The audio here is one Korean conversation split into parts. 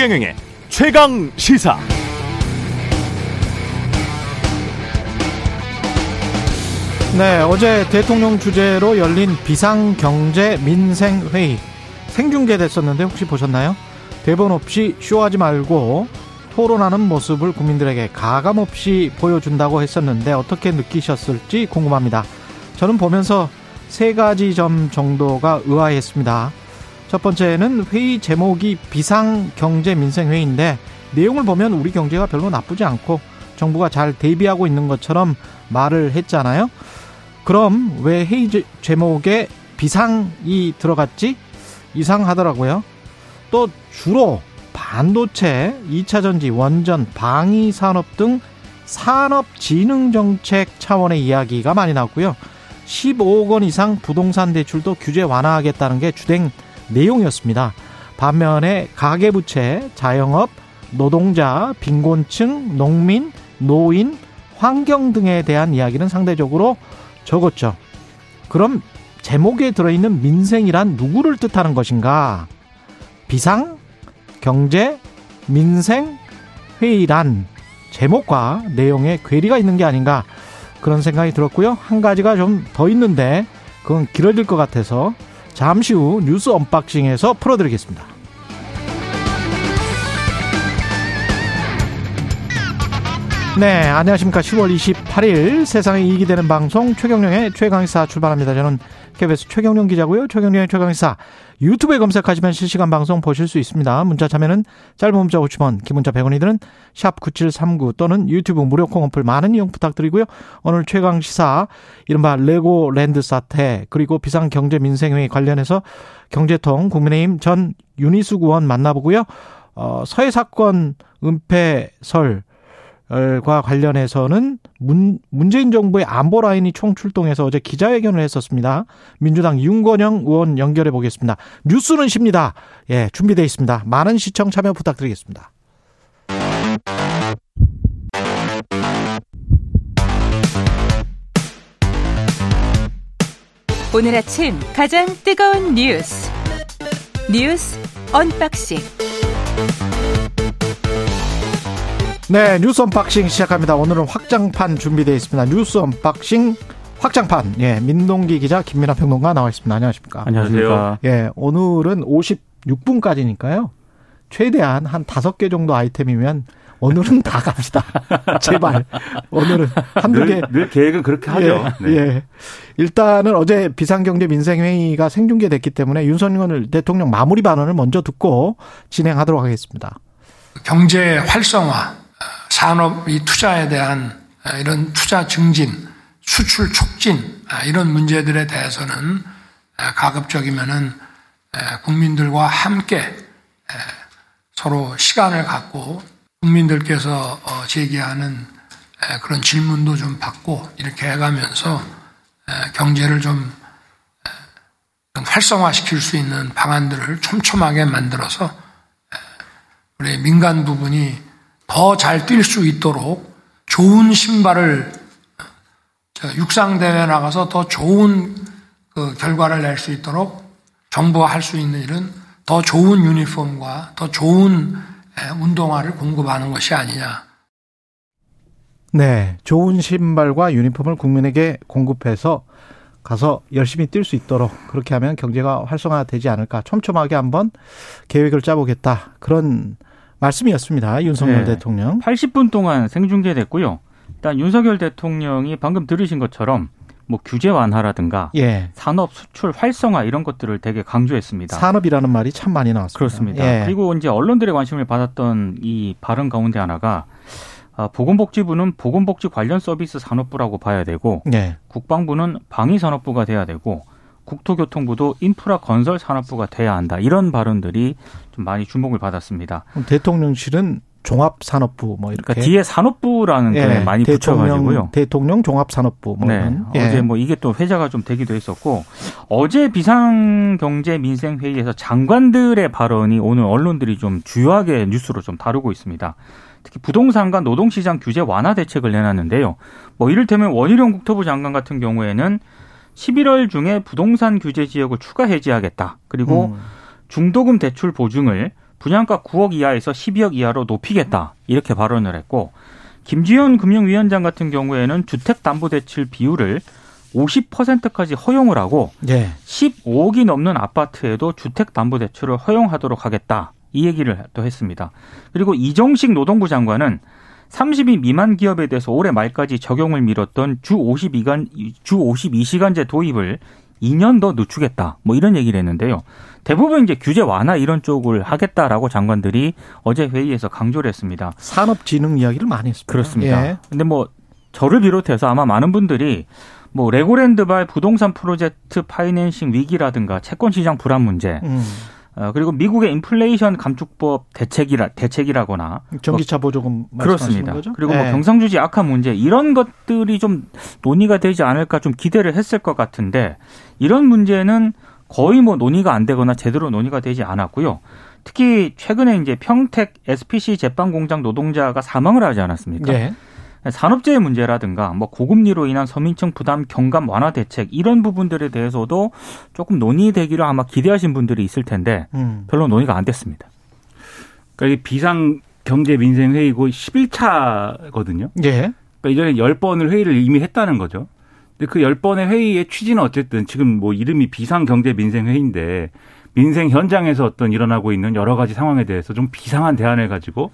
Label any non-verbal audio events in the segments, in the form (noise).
최경영의 최강 시사. 네, 어제 대통령 주재로 열린 비상경제민생회의 생중계됐었는데 혹시 보셨나요? 대본 없이 쇼하지 말고 토론하는 모습을 국민들에게 가감 없이 보여준다고 했었는데 어떻게 느끼셨을지 궁금합니다. 저는 보면서 세 가지 점 정도가 의아했습니다. 첫 번째는 회의 제목이 비상경제민생회의인데 내용을 보면 우리 경제가 별로 나쁘지 않고 정부가 잘 대비하고 있는 것처럼 말을 했잖아요. 그럼 왜 회의 제목에 비상이 들어갔지? 이상하더라고요. 또 주로 반도체, 2차 전지, 원전, 방위 산업 등 산업 진흥 정책 차원의 이야기가 많이 나왔고요. 15억 원 이상 부동산 대출도 규제 완화하겠다는 게 주된 내용이었습니다. 반면에 가계부채, 자영업, 노동자, 빈곤층, 농민, 노인, 환경 등에 대한 이야기는 상대적으로 적었죠. 그럼 제목에 들어있는 민생이란 누구를 뜻하는 것인가? 비상, 경제, 민생, 회의란 제목과 내용에 괴리가 있는 게 아닌가 그런 생각이 들었고요. 한 가지가 좀 더 있는데 그건 길어질 것 같아서 잠시 후 뉴스 언박싱에서 풀어드리겠습니다. 네, 안녕하십니까. 10월 28일 세상에 이익이 되는 방송 최경령의 최강의사 출발합니다. 저는 KBS 최경령 기자고요. 최경령의 최강의사 유튜브에 검색하시면 실시간 방송 보실 수 있습니다. 문자 참여는 짧은 문자 50원, 기문자 100원이 드는 샵 9739 또는 유튜브 무료 콩 어플 많은 이용 부탁드리고요. 오늘 최강시사 이른바 레고랜드 사태 그리고 비상경제민생회의 관련해서 경제통 국민의힘 전 윤희수 의원 만나보고요. 어, 서해 사건 은폐설 과 관련해서는 문, 문재인 정부의 안보 라인이 총출동해서 어제 기자회견을 했었습니다. 민주당 윤건영 의원 연결해 보겠습니다. 뉴스는 쉽니다. 예, 준비되어 있습니다. 많은 시청 참여 부탁드리겠습니다. 오늘 아침 가장 뜨거운 뉴스 뉴스 언박싱 네, 뉴스 언박싱 시작합니다. 오늘은 확장판 준비되어 있습니다. 뉴스 언박싱 확장판. 예, 민동기 기자 김민아 평론가 나와 있습니다. 안녕하십니까? 안녕하세요. 예, 오늘은 56분까지니까요. 최대한 한 다섯 개 정도 아이템이면 오늘은 다 갑시다. (laughs) 제발. 오늘은 한두 개. 늘, 늘 계획은 그렇게 하죠. 예, 네. 예. 일단은 어제 비상경제 민생회의가 생중계됐기 때문에 윤석열 대통령 마무리 발언을 먼저 듣고 진행하도록 하겠습니다. 경제 활성화, 산업 이 투자에 대한 이런 투자 증진, 수출 촉진 이런 문제들에 대해서는 가급적이면은 국민들과 함께 서로 시간을 갖고 국민들께서 어, 제기하는 그런 질문도 좀 받고 이렇게 해가면서 경제를 좀 활성화시킬 수 있는 방안들을 촘촘하게 만들어서 우리 민간 부분이 더 잘 뛸 수 있도록 좋은 신발을 육상 대회 나가서 더 좋은 그 결과를 낼 수 있도록 정부가 할 수 있는 일은 더 좋은 유니폼과 더 좋은 운동화를 공급하는 것이 아니냐. 네, 좋은 신발과 유니폼을 국민에게 공급해서 가서 열심히 뛸 수 있도록 그렇게 하면 경제가 활성화되지 않을까 촘촘하게 한번 계획을 짜보겠다 그런 말씀이었습니다. 윤석열 네. 대통령. 80분 동안 생중계됐고요. 일단 윤석열 대통령이 방금 들으신 것처럼 뭐 규제 완화라든가 예. 산업 수출 활성화 이런 것들을 되게 강조했습니다. 산업이라는 말이 참 많이 나왔습니다. 그렇습니다. 예. 그리고 이제 언론들의 관심을 받았던 이 발언 가운데 하나가 아, 보건복지부는 보건복지 관련 서비스 산업부라고 봐야 되고 예. 국방부는 방위산업부가 돼야 되고 국토교통부도 인프라 건설 산업부가 돼야 한다. 이런 발언들이 좀 많이 주목을 받았습니다. 대통령실은 종합산업부 뭐 이렇게 그러니까 뒤에 산업부라는 예, 게 많이 대통령, 붙여가지고요. 대통령 종합산업부 뭐 네. 예. 어제 뭐 이게 또 회자가 좀 되기도 했었고 어제 비상경제민생회의에서 장관들의 발언이 오늘 언론들이 좀 주요하게 뉴스로 좀 다루고 있습니다. 특히 부동산과 노동시장 규제 완화 대책을 내놨는데요. 뭐 이를테면 원희룡 국토부 장관 같은 경우에는 11월 중에 부동산 규제 지역을 추가 해지하겠다. 그리고 음. 중도금 대출 보증을 분양가 9억 이하에서 12억 이하로 높이겠다 이렇게 발언을 했고 김지현 금융위원장 같은 경우에는 주택담보대출 비율을 50%까지 허용을 하고 예. 15억이 넘는 아파트에도 주택담보대출을 허용하도록 하겠다 이 얘기를 또 했습니다. 그리고 이정식 노동부 장관은 30인 미만 기업에 대해서 올해 말까지 적용을 미뤘던 주 52간 주 52시간제 도입을 2년 더 늦추겠다. 뭐 이런 얘기를 했는데요. 대부분 이제 규제 완화 이런 쪽을 하겠다라고 장관들이 어제 회의에서 강조를 했습니다. 산업진흥 이야기를 많이 했습니다. 그렇습니다. 예. 근데 뭐 저를 비롯해서 아마 많은 분들이 뭐 레고랜드발 부동산 프로젝트 파이낸싱 위기라든가 채권 시장 불안 문제 음. 어, 그리고 미국의 인플레이션 감축법 대책이라 대책이라거나 전기차 보조금 말씀하시는 그렇습니다. 거죠? 그리고 뭐 예. 경상주지 악화 문제 이런 것들이 좀 논의가 되지 않을까 좀 기대를 했을 것 같은데 이런 문제는 거의 뭐 논의가 안 되거나 제대로 논의가 되지 않았고요. 특히 최근에 이제 평택 SPC 제빵 공장 노동자가 사망을 하지 않았습니까? 예. 산업재해 문제라든가 뭐 고금리로 인한 서민층 부담 경감 완화 대책 이런 부분들에 대해서도 조금 논의되기를 아마 기대하신 분들이 있을 텐데 음. 별로 논의가 안 됐습니다. 그러니까 이게 비상 경제 민생 회의고 11차거든요. 예. 그러니까 이전에 10번을 회의를 이미 했다는 거죠. 근데 그 10번의 회의의 취지는 어쨌든 지금 뭐 이름이 비상 경제 민생 회의인데 민생 현장에서 어떤 일어나고 있는 여러 가지 상황에 대해서 좀 비상한 대안을 가지고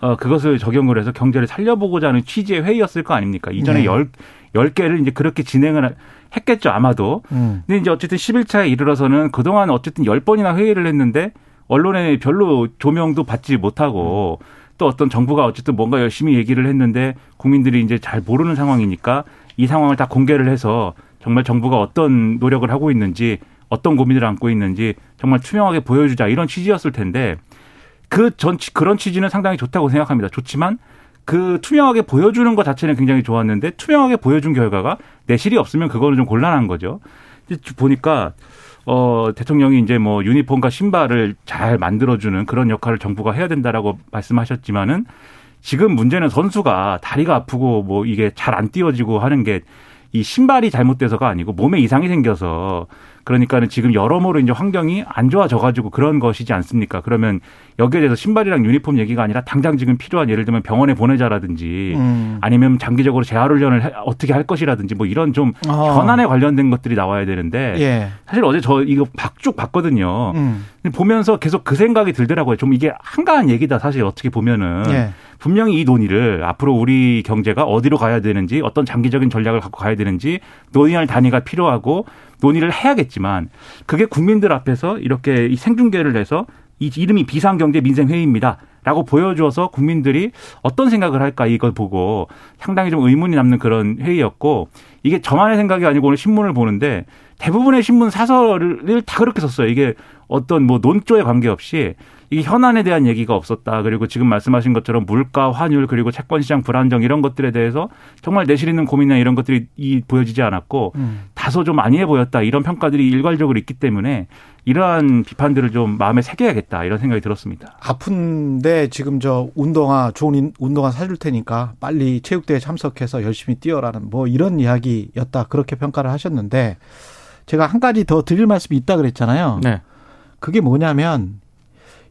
어 그것을 적용을 해서 경제를 살려보고자 하는 취지의 회의였을 거 아닙니까? 이전에 네. 열 10개를 이제 그렇게 진행을 했겠죠, 아마도. 음. 근데 이제 어쨌든 11차에 이르러서는 그동안 어쨌든 10번이나 회의를 했는데 언론에 별로 조명도 받지 못하고 또 어떤 정부가 어쨌든 뭔가 열심히 얘기를 했는데 국민들이 이제 잘 모르는 상황이니까 이 상황을 다 공개를 해서 정말 정부가 어떤 노력을 하고 있는지 어떤 고민을 안고 있는지 정말 투명하게 보여주자 이런 취지였을 텐데 그전 그런 취지는 상당히 좋다고 생각합니다. 좋지만 그 투명하게 보여주는 것 자체는 굉장히 좋았는데 투명하게 보여준 결과가 내실이 없으면 그거는 좀 곤란한 거죠. 보니까 어 대통령이 이제 뭐 유니폼과 신발을 잘 만들어주는 그런 역할을 정부가 해야 된다라고 말씀하셨지만은 지금 문제는 선수가 다리가 아프고 뭐 이게 잘 안 띄워지고 하는 게 이 신발이 잘못돼서가 아니고 몸에 이상이 생겨서 그러니까는 지금 여러모로 이제 환경이 안 좋아져 가지고 그런 것이지 않습니까? 그러면 여기에 대해서 신발이랑 유니폼 얘기가 아니라 당장 지금 필요한 예를 들면 병원에 보내자라든지 음. 아니면 장기적으로 재활 훈련을 해- 어떻게 할 것이라든지 뭐 이런 좀 아. 현안에 관련된 것들이 나와야 되는데 예. 사실 어제 저 이거 박쭉 봤거든요. 음. 보면서 계속 그 생각이 들더라고요. 좀 이게 한가한 얘기다 사실 어떻게 보면은 예. 분명히 이 논의를 앞으로 우리 경제가 어디로 가야 되는지 어떤 장기적인 전략을 갖고 가야 되는지 논의할 단위가 필요하고 논의를 해야겠지만 그게 국민들 앞에서 이렇게 이 생중계를 해서 이 이름이 비상경제 민생회의입니다. 라고 보여줘서 국민들이 어떤 생각을 할까 이걸 보고 상당히 좀 의문이 남는 그런 회의였고 이게 저만의 생각이 아니고 오늘 신문을 보는데 대부분의 신문 사설을 다 그렇게 썼어요. 이게 어떤 뭐 논조에 관계없이 이게 현안에 대한 얘기가 없었다. 그리고 지금 말씀하신 것처럼 물가, 환율, 그리고 채권 시장 불안정 이런 것들에 대해서 정말 내실 있는 고민이나 이런 것들이 이 보여지지 않았고 음. 다소 좀 안이해 보였다. 이런 평가들이 일괄적으로 있기 때문에 이러한 비판들을 좀 마음에 새겨야겠다. 이런 생각이 들었습니다. 아픈데 지금 저 운동화 좋은 인- 운동화 사줄 테니까 빨리 체육대회 참석해서 열심히 뛰어라는 뭐 이런 이야기였다 그렇게 평가를 하셨는데 제가 한 가지 더 드릴 말씀이 있다 그랬잖아요. 네. 그게 뭐냐면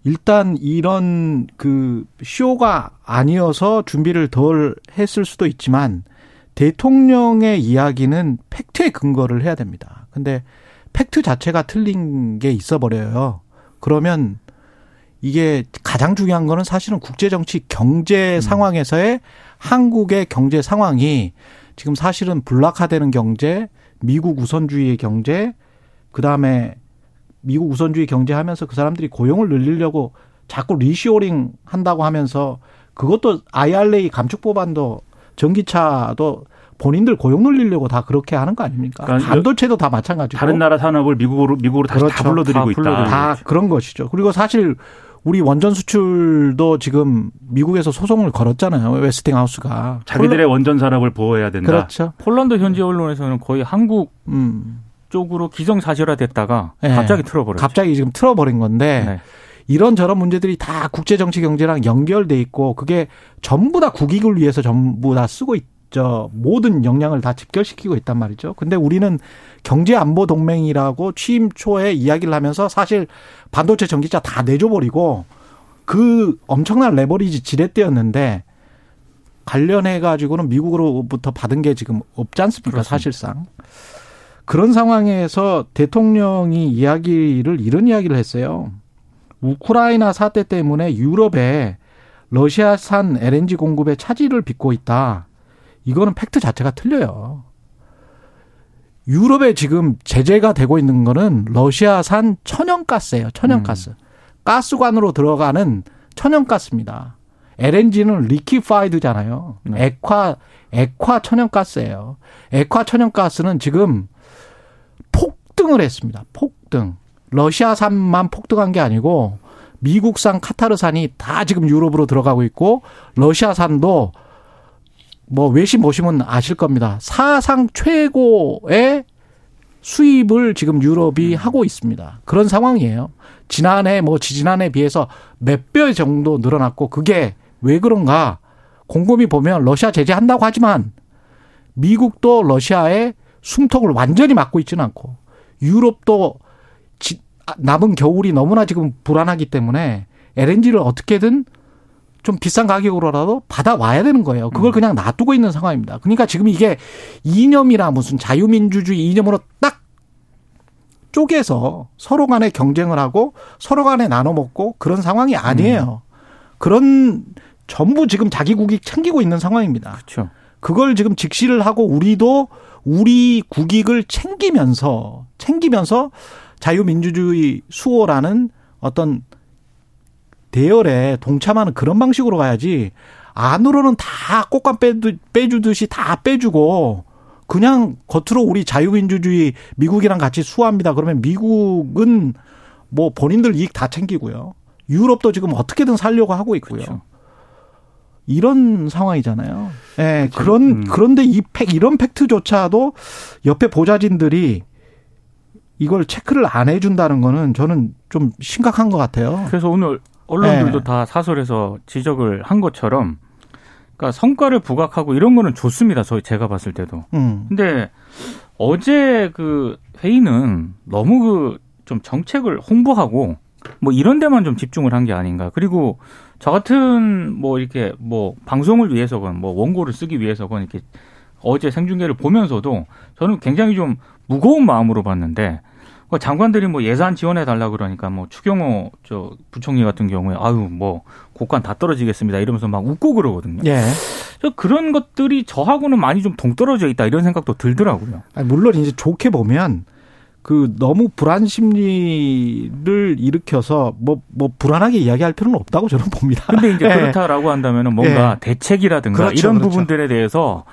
일단 이런 그 쇼가 아니어서 준비를 덜 했을 수도 있지만 대통령의 이야기는 팩트에 근거를 해야 됩니다. 근데 팩트 자체가 틀린 게 있어 버려요. 그러면 이게 가장 중요한 거는 사실은 국제 정치 경제 상황에서의 한국의 경제 상황이 지금 사실은 블록화되는 경제, 미국 우선주의의 경제, 그다음에 미국 우선주의 경제하면서 그 사람들이 고용을 늘리려고 자꾸 리쇼링 한다고 하면서 그것도 IRA 감축 법안도 전기차도 본인들 고용 늘리려고 다 그렇게 하는 거 아닙니까? 그러니까 반도체도 다 마찬가지고 다른 나라 산업을 미국으로 미국으로 다시 다 그렇죠. 불러들이고 다 있다. 다 그런 것이죠. 그리고 사실 우리 원전 수출도 지금 미국에서 소송을 걸었잖아요. 웨스팅하우스가. 자기들의 원전 산업을 보호해야 된다. 그렇죠. 폴란드 현지 언론에서는 거의 한국 음. 쪽으로 기정사실화됐다가 네. 갑자기 틀어버렸죠. 갑자기 지금 틀어버린 건데 네. 이런 저런 문제들이 다 국제 정치 경제랑 연결돼 있고 그게 전부 다 국익을 위해서 전부 다 쓰고 있죠. 모든 역량을 다 집결시키고 있단 말이죠. 근데 우리는 경제 안보 동맹이라고 취임 초에 이야기를 하면서 사실 반도체 전기차 다 내줘버리고 그 엄청난 레버리지 지렛대였는데 관련해 가지고는 미국으로부터 받은 게 지금 없지 않습니까? 그렇습니다. 사실상. 그런 상황에서 대통령이 이야기를 이런 이야기를 했어요. 우크라이나 사태 때문에 유럽에 러시아산 LNG 공급에 차질을 빚고 있다. 이거는 팩트 자체가 틀려요. 유럽에 지금 제재가 되고 있는 거는 러시아산 천연가스예요. 천연가스. 가스관으로 들어가는 천연가스입니다. LNG는 liquefied잖아요. 네. 액화 액화 천연가스예요. 액화 천연가스는 지금 폭등을 했습니다. 폭등. 러시아산만 폭등한 게 아니고 미국산 카타르산이 다 지금 유럽으로 들어가고 있고 러시아산도 뭐 외신 보시면 아실 겁니다. 사상 최고의 수입을 지금 유럽이 하고 있습니다. 그런 상황이에요. 지난해 뭐 지지난해에 비해서 몇 배 정도 늘어났고 그게 왜 그런가? 곰곰이 보면 러시아 제재한다고 하지만 미국도 러시아의 숨통을 완전히 막고 있지는 않고 유럽도 지- 아, 남은 겨울이 너무나 지금 불안하기 때문에 LNG를 어떻게든 좀 비싼 가격으로라도 받아와야 되는 거예요. 그걸 그냥 놔두고 있는 상황입니다. 그러니까 지금 이게 이념이나 무슨 자유민주주의 이념으로 딱 쪼개서 서로 간에 경쟁을 하고 서로 간에 나눠 먹고 그런 상황이 아니에요. 그런 전부 지금 자기 국익 챙기고 있는 상황입니다. 그렇죠. 그걸 지금 직시를 하고 우리도 우리 국익을 챙기면서 챙기면서 자유민주주의 수호라는 어떤 대열에 동참하는 그런 방식으로 가야지 안으로는 다 꽃감 빼주듯이 다 빼주고 그냥 겉으로 우리 자유민주주의 미국이랑 같이 수호합니다. 그러면 미국은 뭐 본인들 이익 다 챙기고요. 유럽도 지금 어떻게든 살려고 하고 있고요. 그렇죠. 이런 상황이잖아요. 예, 그렇죠. 그런 음. 그런데 이 팩, 이런 팩트조차도 옆에 보좌진들이 이걸 체크를 안 해준다는 거는 저는 좀 심각한 것 같아요. 그래서 오늘 언론들도 네. 다 사설에서 지적을 한 것처럼 그러니까 성과를 부각하고 이런 거는 좋습니다. 저희 제가 봤을 때도. 음, 근데 어제 그 회의는 너무 그 좀 정책을 홍보하고 뭐 이런 데만 좀 집중을 한 게 아닌가. 그리고 저 같은 뭐 이렇게 뭐 방송을 위해서건 뭐 원고를 쓰기 위해서건 이렇게 어제 생중계를 보면서도 저는 굉장히 좀 무거운 마음으로 봤는데 그 장관들이 뭐 예산 지원해 달라 그러니까 뭐 추경호 저 부총리 같은 경우에 아유 뭐 곡간 다 떨어지겠습니다 이러면서 막 웃고 그러거든요. 예. 저 그런 것들이 저하고는 많이 좀 동떨어져 있다 이런 생각도 들더라고요. 아니, 물론 이제 좋게 보면 그 너무 불안 심리를 일으켜서 뭐뭐 불안하게 이야기할 필요는 없다고 저는 봅니다. 근데 이제 (laughs) 예. 그렇다라고 한다면은 뭔가 예. 대책이라든가 그렇죠, 이런 그렇죠. 부분들에 대해서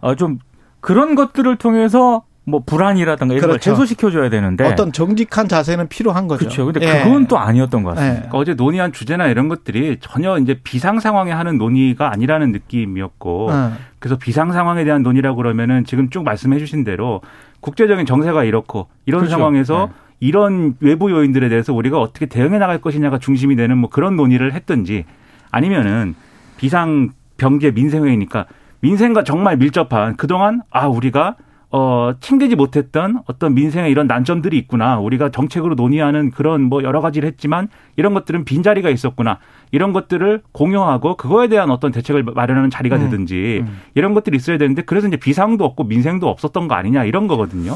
어, 좀 그런 것들을 통해서 뭐 불안이라든가 이런 그렇죠. 걸 해소시켜 줘야 되는데 어떤 정직한 자세는 필요한 거죠. 그렇죠. 근데 예. 그건 또 아니었던 것 같습니다. 예. 그러니까 어제 논의한 주제나 이런 것들이 전혀 이제 비상 상황에 하는 논의가 아니라는 느낌이었고 어. 그래서 비상 상황에 대한 논의라고 그러면은 지금 쭉 말씀해 주신 대로 국제적인 정세가 이렇고 이런 그렇죠. 상황에서 네. 이런 외부 요인들에 대해서 우리가 어떻게 대응해 나갈 것이냐가 중심이 되는 뭐 그런 논의를 했든지 아니면은 비상 병제 민생회의니까 민생과 정말 밀접한 그동안 아 우리가 어 챙기지 못했던 어떤 민생의 이런 난점들이 있구나. 우리가 정책으로 논의하는 그런 뭐 여러 가지를 했지만 이런 것들은 빈자리가 있었구나. 이런 것들을 공유하고 그거에 대한 어떤 대책을 마련하는 자리가 음. 되든지 이런 것들이 있어야 되는데 그래서 이제 비상도 없고 민생도 없었던 거 아니냐 이런 거거든요.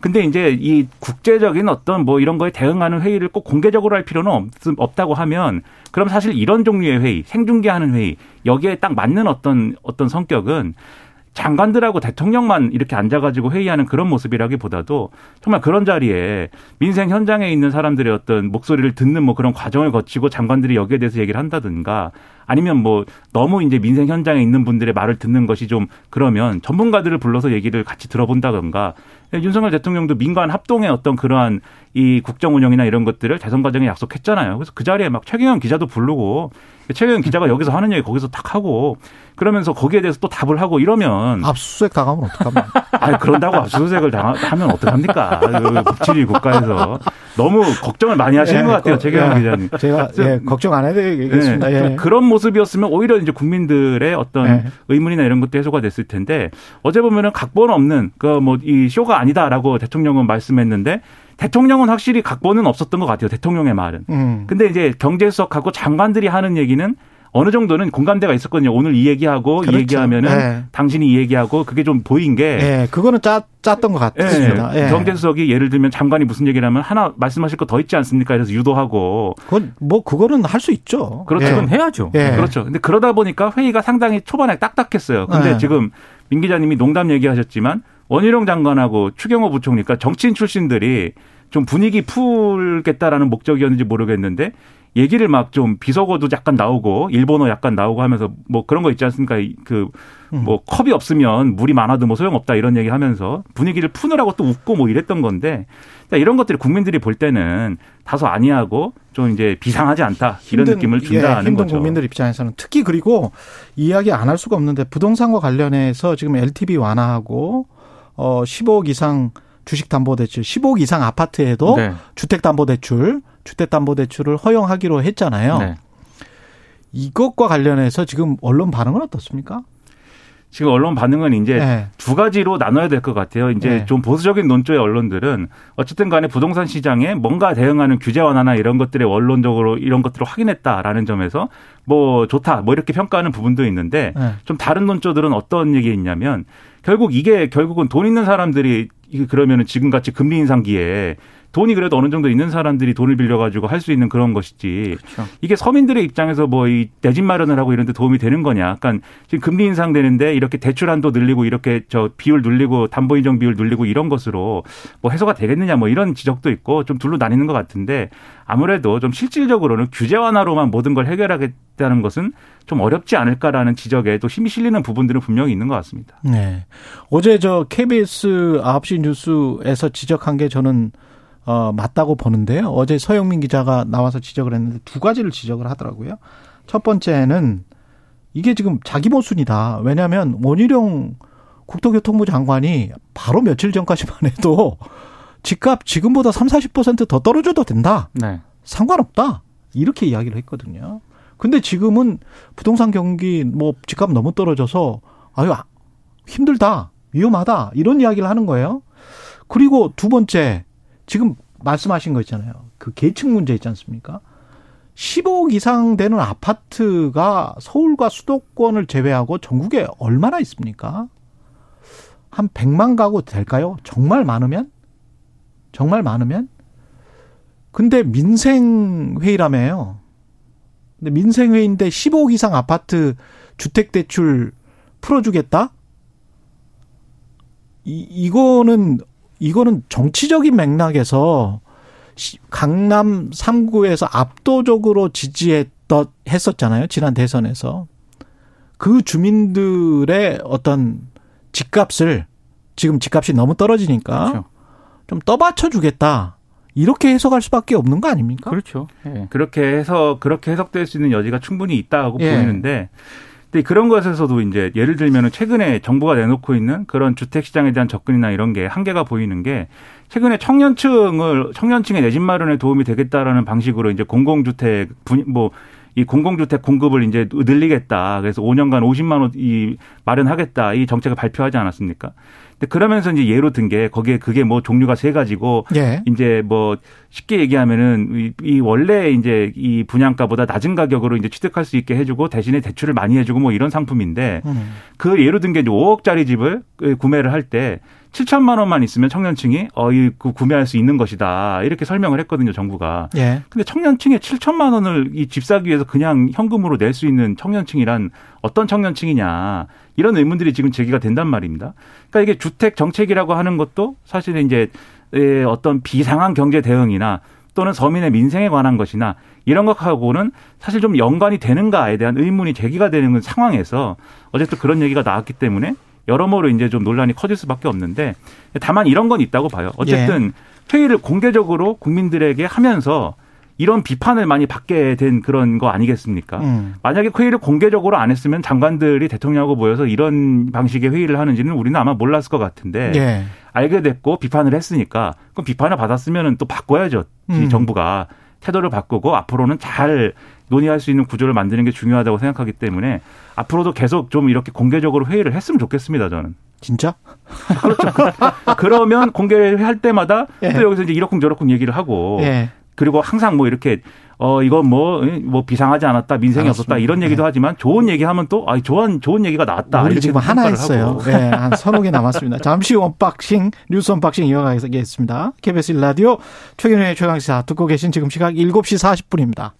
근데 이제 이 국제적인 어떤 뭐 이런 거에 대응하는 회의를 꼭 공개적으로 할 필요는 없, 없다고 하면 그럼 사실 이런 종류의 회의, 생중계하는 회의 여기에 딱 맞는 어떤 어떤 성격은 장관들하고 대통령만 이렇게 앉아가지고 회의하는 그런 모습이라기보다도 정말 그런 자리에 민생 현장에 있는 사람들의 어떤 목소리를 듣는 뭐 그런 과정을 거치고 장관들이 여기에 대해서 얘기를 한다든가 아니면 뭐 너무 이제 민생 현장에 있는 분들의 말을 듣는 것이 좀 그러면 전문가들을 불러서 얘기를 같이 들어본다든가 윤석열 대통령도 민관 합동의 어떤 그러한 이 국정 운영이나 이런 것들을 대선 과정에 약속했잖아요. 그래서 그 자리에 막 최경영 기자도 부르고 최경영 기자가 여기서 하는 얘기 거기서 딱 하고 그러면서 거기에 대해서 또 답을 하고 이러면 압수수색 당하면 어떡합니까? (laughs) 아 그런다고 압수수색을 당- 하면 어떡합니까? 그 법치주의 국가에서 너무 걱정을 많이 하시는 예, 것 같아요, 그, 최경영 예. 기자님. 제가 예, 걱정 안 해도 되겠습니다. 네, 예. 좀 그런 모습이었으면 오히려 이제 국민들의 어떤 네. 의문이나 이런 것도 해소가 됐을 텐데 어제 보면은 각본 없는 그 뭐 이 쇼가 아니다라고 대통령은 말씀했는데 대통령은 확실히 각본은 없었던 것 같아요. 대통령의 말은. 음. 근데 이제 경제수석하고 장관들이 하는 얘기는 어느 정도는 공감대가 있었거든요. 오늘 이 얘기하고 그렇죠. 이 얘기하면은 네. 당신이 이 얘기하고 그게 좀 보인 게 예, 그거는 짜, 짰던 것 같습니다. 예. 경제수석이 예를 들면 장관이 무슨 얘기를 하면 하나 말씀하실 거 더 있지 않습니까? 그래서 유도하고 그건 뭐 그거는 할 수 있죠. 그렇죠. 예. 그건 해야죠. 예. 그렇죠. 근데 그러다 보니까 회의가 상당히 초반에 딱딱했어요. 근데 네. 지금 민 기자님이 농담 얘기하셨지만 원희룡 장관하고 추경호 부총리가 정치인 출신들이 좀 분위기 풀겠다라는 목적이었는지 모르겠는데 얘기를 막 좀 비속어도 약간 나오고 일본어 약간 나오고 하면서 뭐 그런 거 있지 않습니까? 그 뭐 컵이 없으면 물이 많아도 뭐 소용없다 이런 얘기 하면서 분위기를 푸느라고 또 웃고 뭐 이랬던 건데 그러니까 이런 것들이 국민들이 볼 때는 다소 아니하고 좀 이제 비상하지 않다 이런 힘든, 느낌을 예, 준다는 힘든 거죠. 국민들 입장에서는 특히 그리고 이야기 안 할 수가 없는데 부동산과 관련해서 지금 LTV 완화하고 어 15억 이상 주식담보대출, 15억 이상 아파트에도 네. 주택담보대출, 주택담보대출을 허용하기로 했잖아요. 네. 이것과 관련해서 지금 언론 반응은 어떻습니까? 지금 언론 반응은 이제 네. 두 가지로 나눠야 될 것 같아요. 이제 네. 좀 보수적인 논조의 언론들은 어쨌든 간에 부동산 시장에 뭔가 대응하는 규제 완화나 이런 것들에 원론적으로 이런 것들을 확인했다라는 점에서 뭐 좋다 뭐 이렇게 평가하는 부분도 있는데 네. 좀 다른 논조들은 어떤 얘기 있냐면 결국 이게 결국은 돈 있는 사람들이 그러면은 지금같이 금리 인상기에 돈이 그래도 어느 정도 있는 사람들이 돈을 빌려가지고 할 수 있는 그런 것이지. 그렇죠. 이게 서민들의 입장에서 뭐 이 내 집 마련을 하고 이런 데 도움이 되는 거냐. 약간 지금 금리 인상되는데 이렇게 대출 한도 늘리고 이렇게 저 비율 늘리고 담보 인정 비율 늘리고 이런 것으로 뭐 해소가 되겠느냐 뭐 이런 지적도 있고 좀 둘로 나뉘는 것 같은데 아무래도 좀 실질적으로는 규제 완화로만 모든 걸 해결하겠다는 것은 좀 어렵지 않을까라는 지적에 또 힘이 실리는 부분들은 분명히 있는 것 같습니다. 네. 어제 저 KBS 9시 뉴스에서 지적한 게 저는 어, 맞다고 보는데요. 어제 서영민 기자가 나와서 지적을 했는데 두 가지를 지적을 하더라고요. 첫 번째는 이게 지금 자기 모순이다. 왜냐하면 원희룡 국토교통부 장관이 바로 며칠 전까지만 해도 집값 지금보다 3, 40%더 떨어져도 된다. 네. 상관없다. 이렇게 이야기를 했거든요. 근데 지금은 부동산 경기 뭐 집값 너무 떨어져서 아유 아, 힘들다. 위험하다. 이런 이야기를 하는 거예요. 그리고 두 번째 지금 말씀하신 거 있잖아요. 그 계층 문제 있지 않습니까? 15억 이상 되는 아파트가 서울과 수도권을 제외하고 전국에 얼마나 있습니까? 한 100만 가구 될까요? 정말 많으면? 정말 많으면? 근데 민생회의라며요. 근데 민생회의인데 15억 이상 아파트 주택대출 풀어주겠다? 이, 이거는, 이거는 정치적인 맥락에서 시- 강남 3구에서 압도적으로 지지했던, 했었잖아요. 지난 대선에서. 그 주민들의 어떤 집값을 지금 집값이 너무 떨어지니까 그렇죠. 좀 떠받쳐 주겠다. 이렇게 해석할 수밖에 없는 거 아닙니까? 그렇죠. 예. 그렇게 해서 그렇게 해석될 수 있는 여지가 충분히 있다고 예. 보이는데 근데 그런 것에서도 이제 예를 들면은 최근에 정부가 내놓고 있는 그런 주택 시장에 대한 접근이나 이런 게 한계가 보이는 게 최근에 청년층을 청년층의 내 집 마련에 도움이 되겠다라는 방식으로 이제 공공주택 분뭐 이 공공주택 공급을 이제 늘리겠다. 그래서 5년간 50만 원 이 마련하겠다. 이 정책을 발표하지 않았습니까? 근데 그러면서 이제 예로 든 게 거기에 그게 뭐 종류가 세 가지고 예. 이제 뭐 쉽게 얘기하면은 이, 이 원래 이제 이 분양가보다 낮은 가격으로 이제 취득할 수 있게 해주고 대신에 대출을 많이 해주고 뭐 이런 상품인데 음. 그 예로 든 게 이제 5억짜리 집을 구매를 할때 7천만 원만 있으면 청년층이 어이 그 구매할 수 있는 것이다 이렇게 설명을 했거든요 정부가. 예. 근데 청년층에 7천만 원을 이 집 사기 위해서 그냥 현금으로 낼 수 있는 청년층이란 어떤 청년층이냐 이런 의문들이 지금 제기가 된단 말입니다. 그러니까 이게 주택 정책이라고 하는 것도 사실 이제 예, 어떤 비상한 경제 대응이나 또는 서민의 민생에 관한 것이나 이런 것하고는 사실 좀 연관이 되는가에 대한 의문이 제기가 되는 상황에서 어쨌든 그런 얘기가 나왔기 때문에 여러모로 이제 좀 논란이 커질 수밖에 없는데 다만 이런 건 있다고 봐요. 어쨌든 회의를 공개적으로 국민들에게 하면서 이런 비판을 많이 받게 된 그런 거 아니겠습니까? 음. 만약에 회의를 공개적으로 안 했으면 장관들이 대통령하고 모여서 이런 방식의 회의를 하는지는 우리는 아마 몰랐을 것 같은데 예. 알게 됐고 비판을 했으니까 그럼 비판을 받았으면 또 바꿔야죠. 이 음. 정부가 태도를 바꾸고 앞으로는 잘 논의할 수 있는 구조를 만드는 게 중요하다고 생각하기 때문에 앞으로도 계속 좀 이렇게 공개적으로 회의를 했으면 좋겠습니다. 저는. 진짜? (laughs) 그렇죠. 그러면 공개를 할 때마다 예. 또 여기서 이제 이러쿵저러쿵 얘기를 하고 예. 그리고 항상 뭐 이렇게 어 이건 뭐뭐 뭐 비상하지 않았다 민생이 알았습니다. 없었다 이런 얘기도 네. 하지만 좋은 얘기하면 또 아 좋은 좋은 얘기가 나왔다 우리 이렇게 지금 하나 했어요. 하고. 네, 한 서너 개 남았습니다. 잠시 후 언박싱, 뉴스 언박싱 이어가겠습니다. KBS 일라디오 최경영의 최강시사 듣고 계신 지금 시각 7시 40분입니다.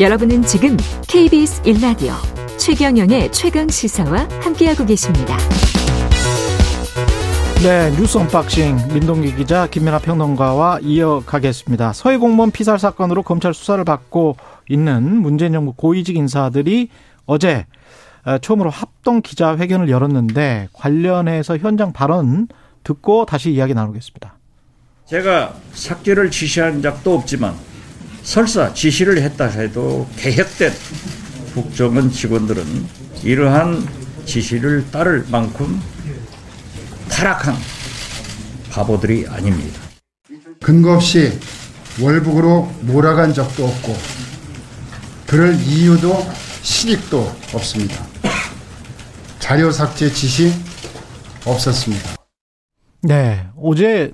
여러분은 지금 KBS 1라디오 최경영의 최강 시사와 함께하고 계십니다. 네, 뉴스 언박싱 민동기 기자 김민하 평론가와 이어가겠습니다. 서해 공무원 피살 사건으로 검찰 수사를 받고 있는 문재인 정부 고위직 인사들이 어제 어, 처음으로 합동 기자회견을 열었는데 관련해서 현장 발언 듣고 다시 이야기 나누겠습니다. 제가 삭제를 지시한 적도 없지만 설사 지시를 했다 해도 개혁된 국정원 직원들은 이러한 지시를 따를 만큼 타락한 바보들이 아닙니다. 근거 없이 월북으로 몰아간 적도 없고 그럴 이유도 실익도 없습니다. 자료 삭제 지시 없었습니다. 네, 어제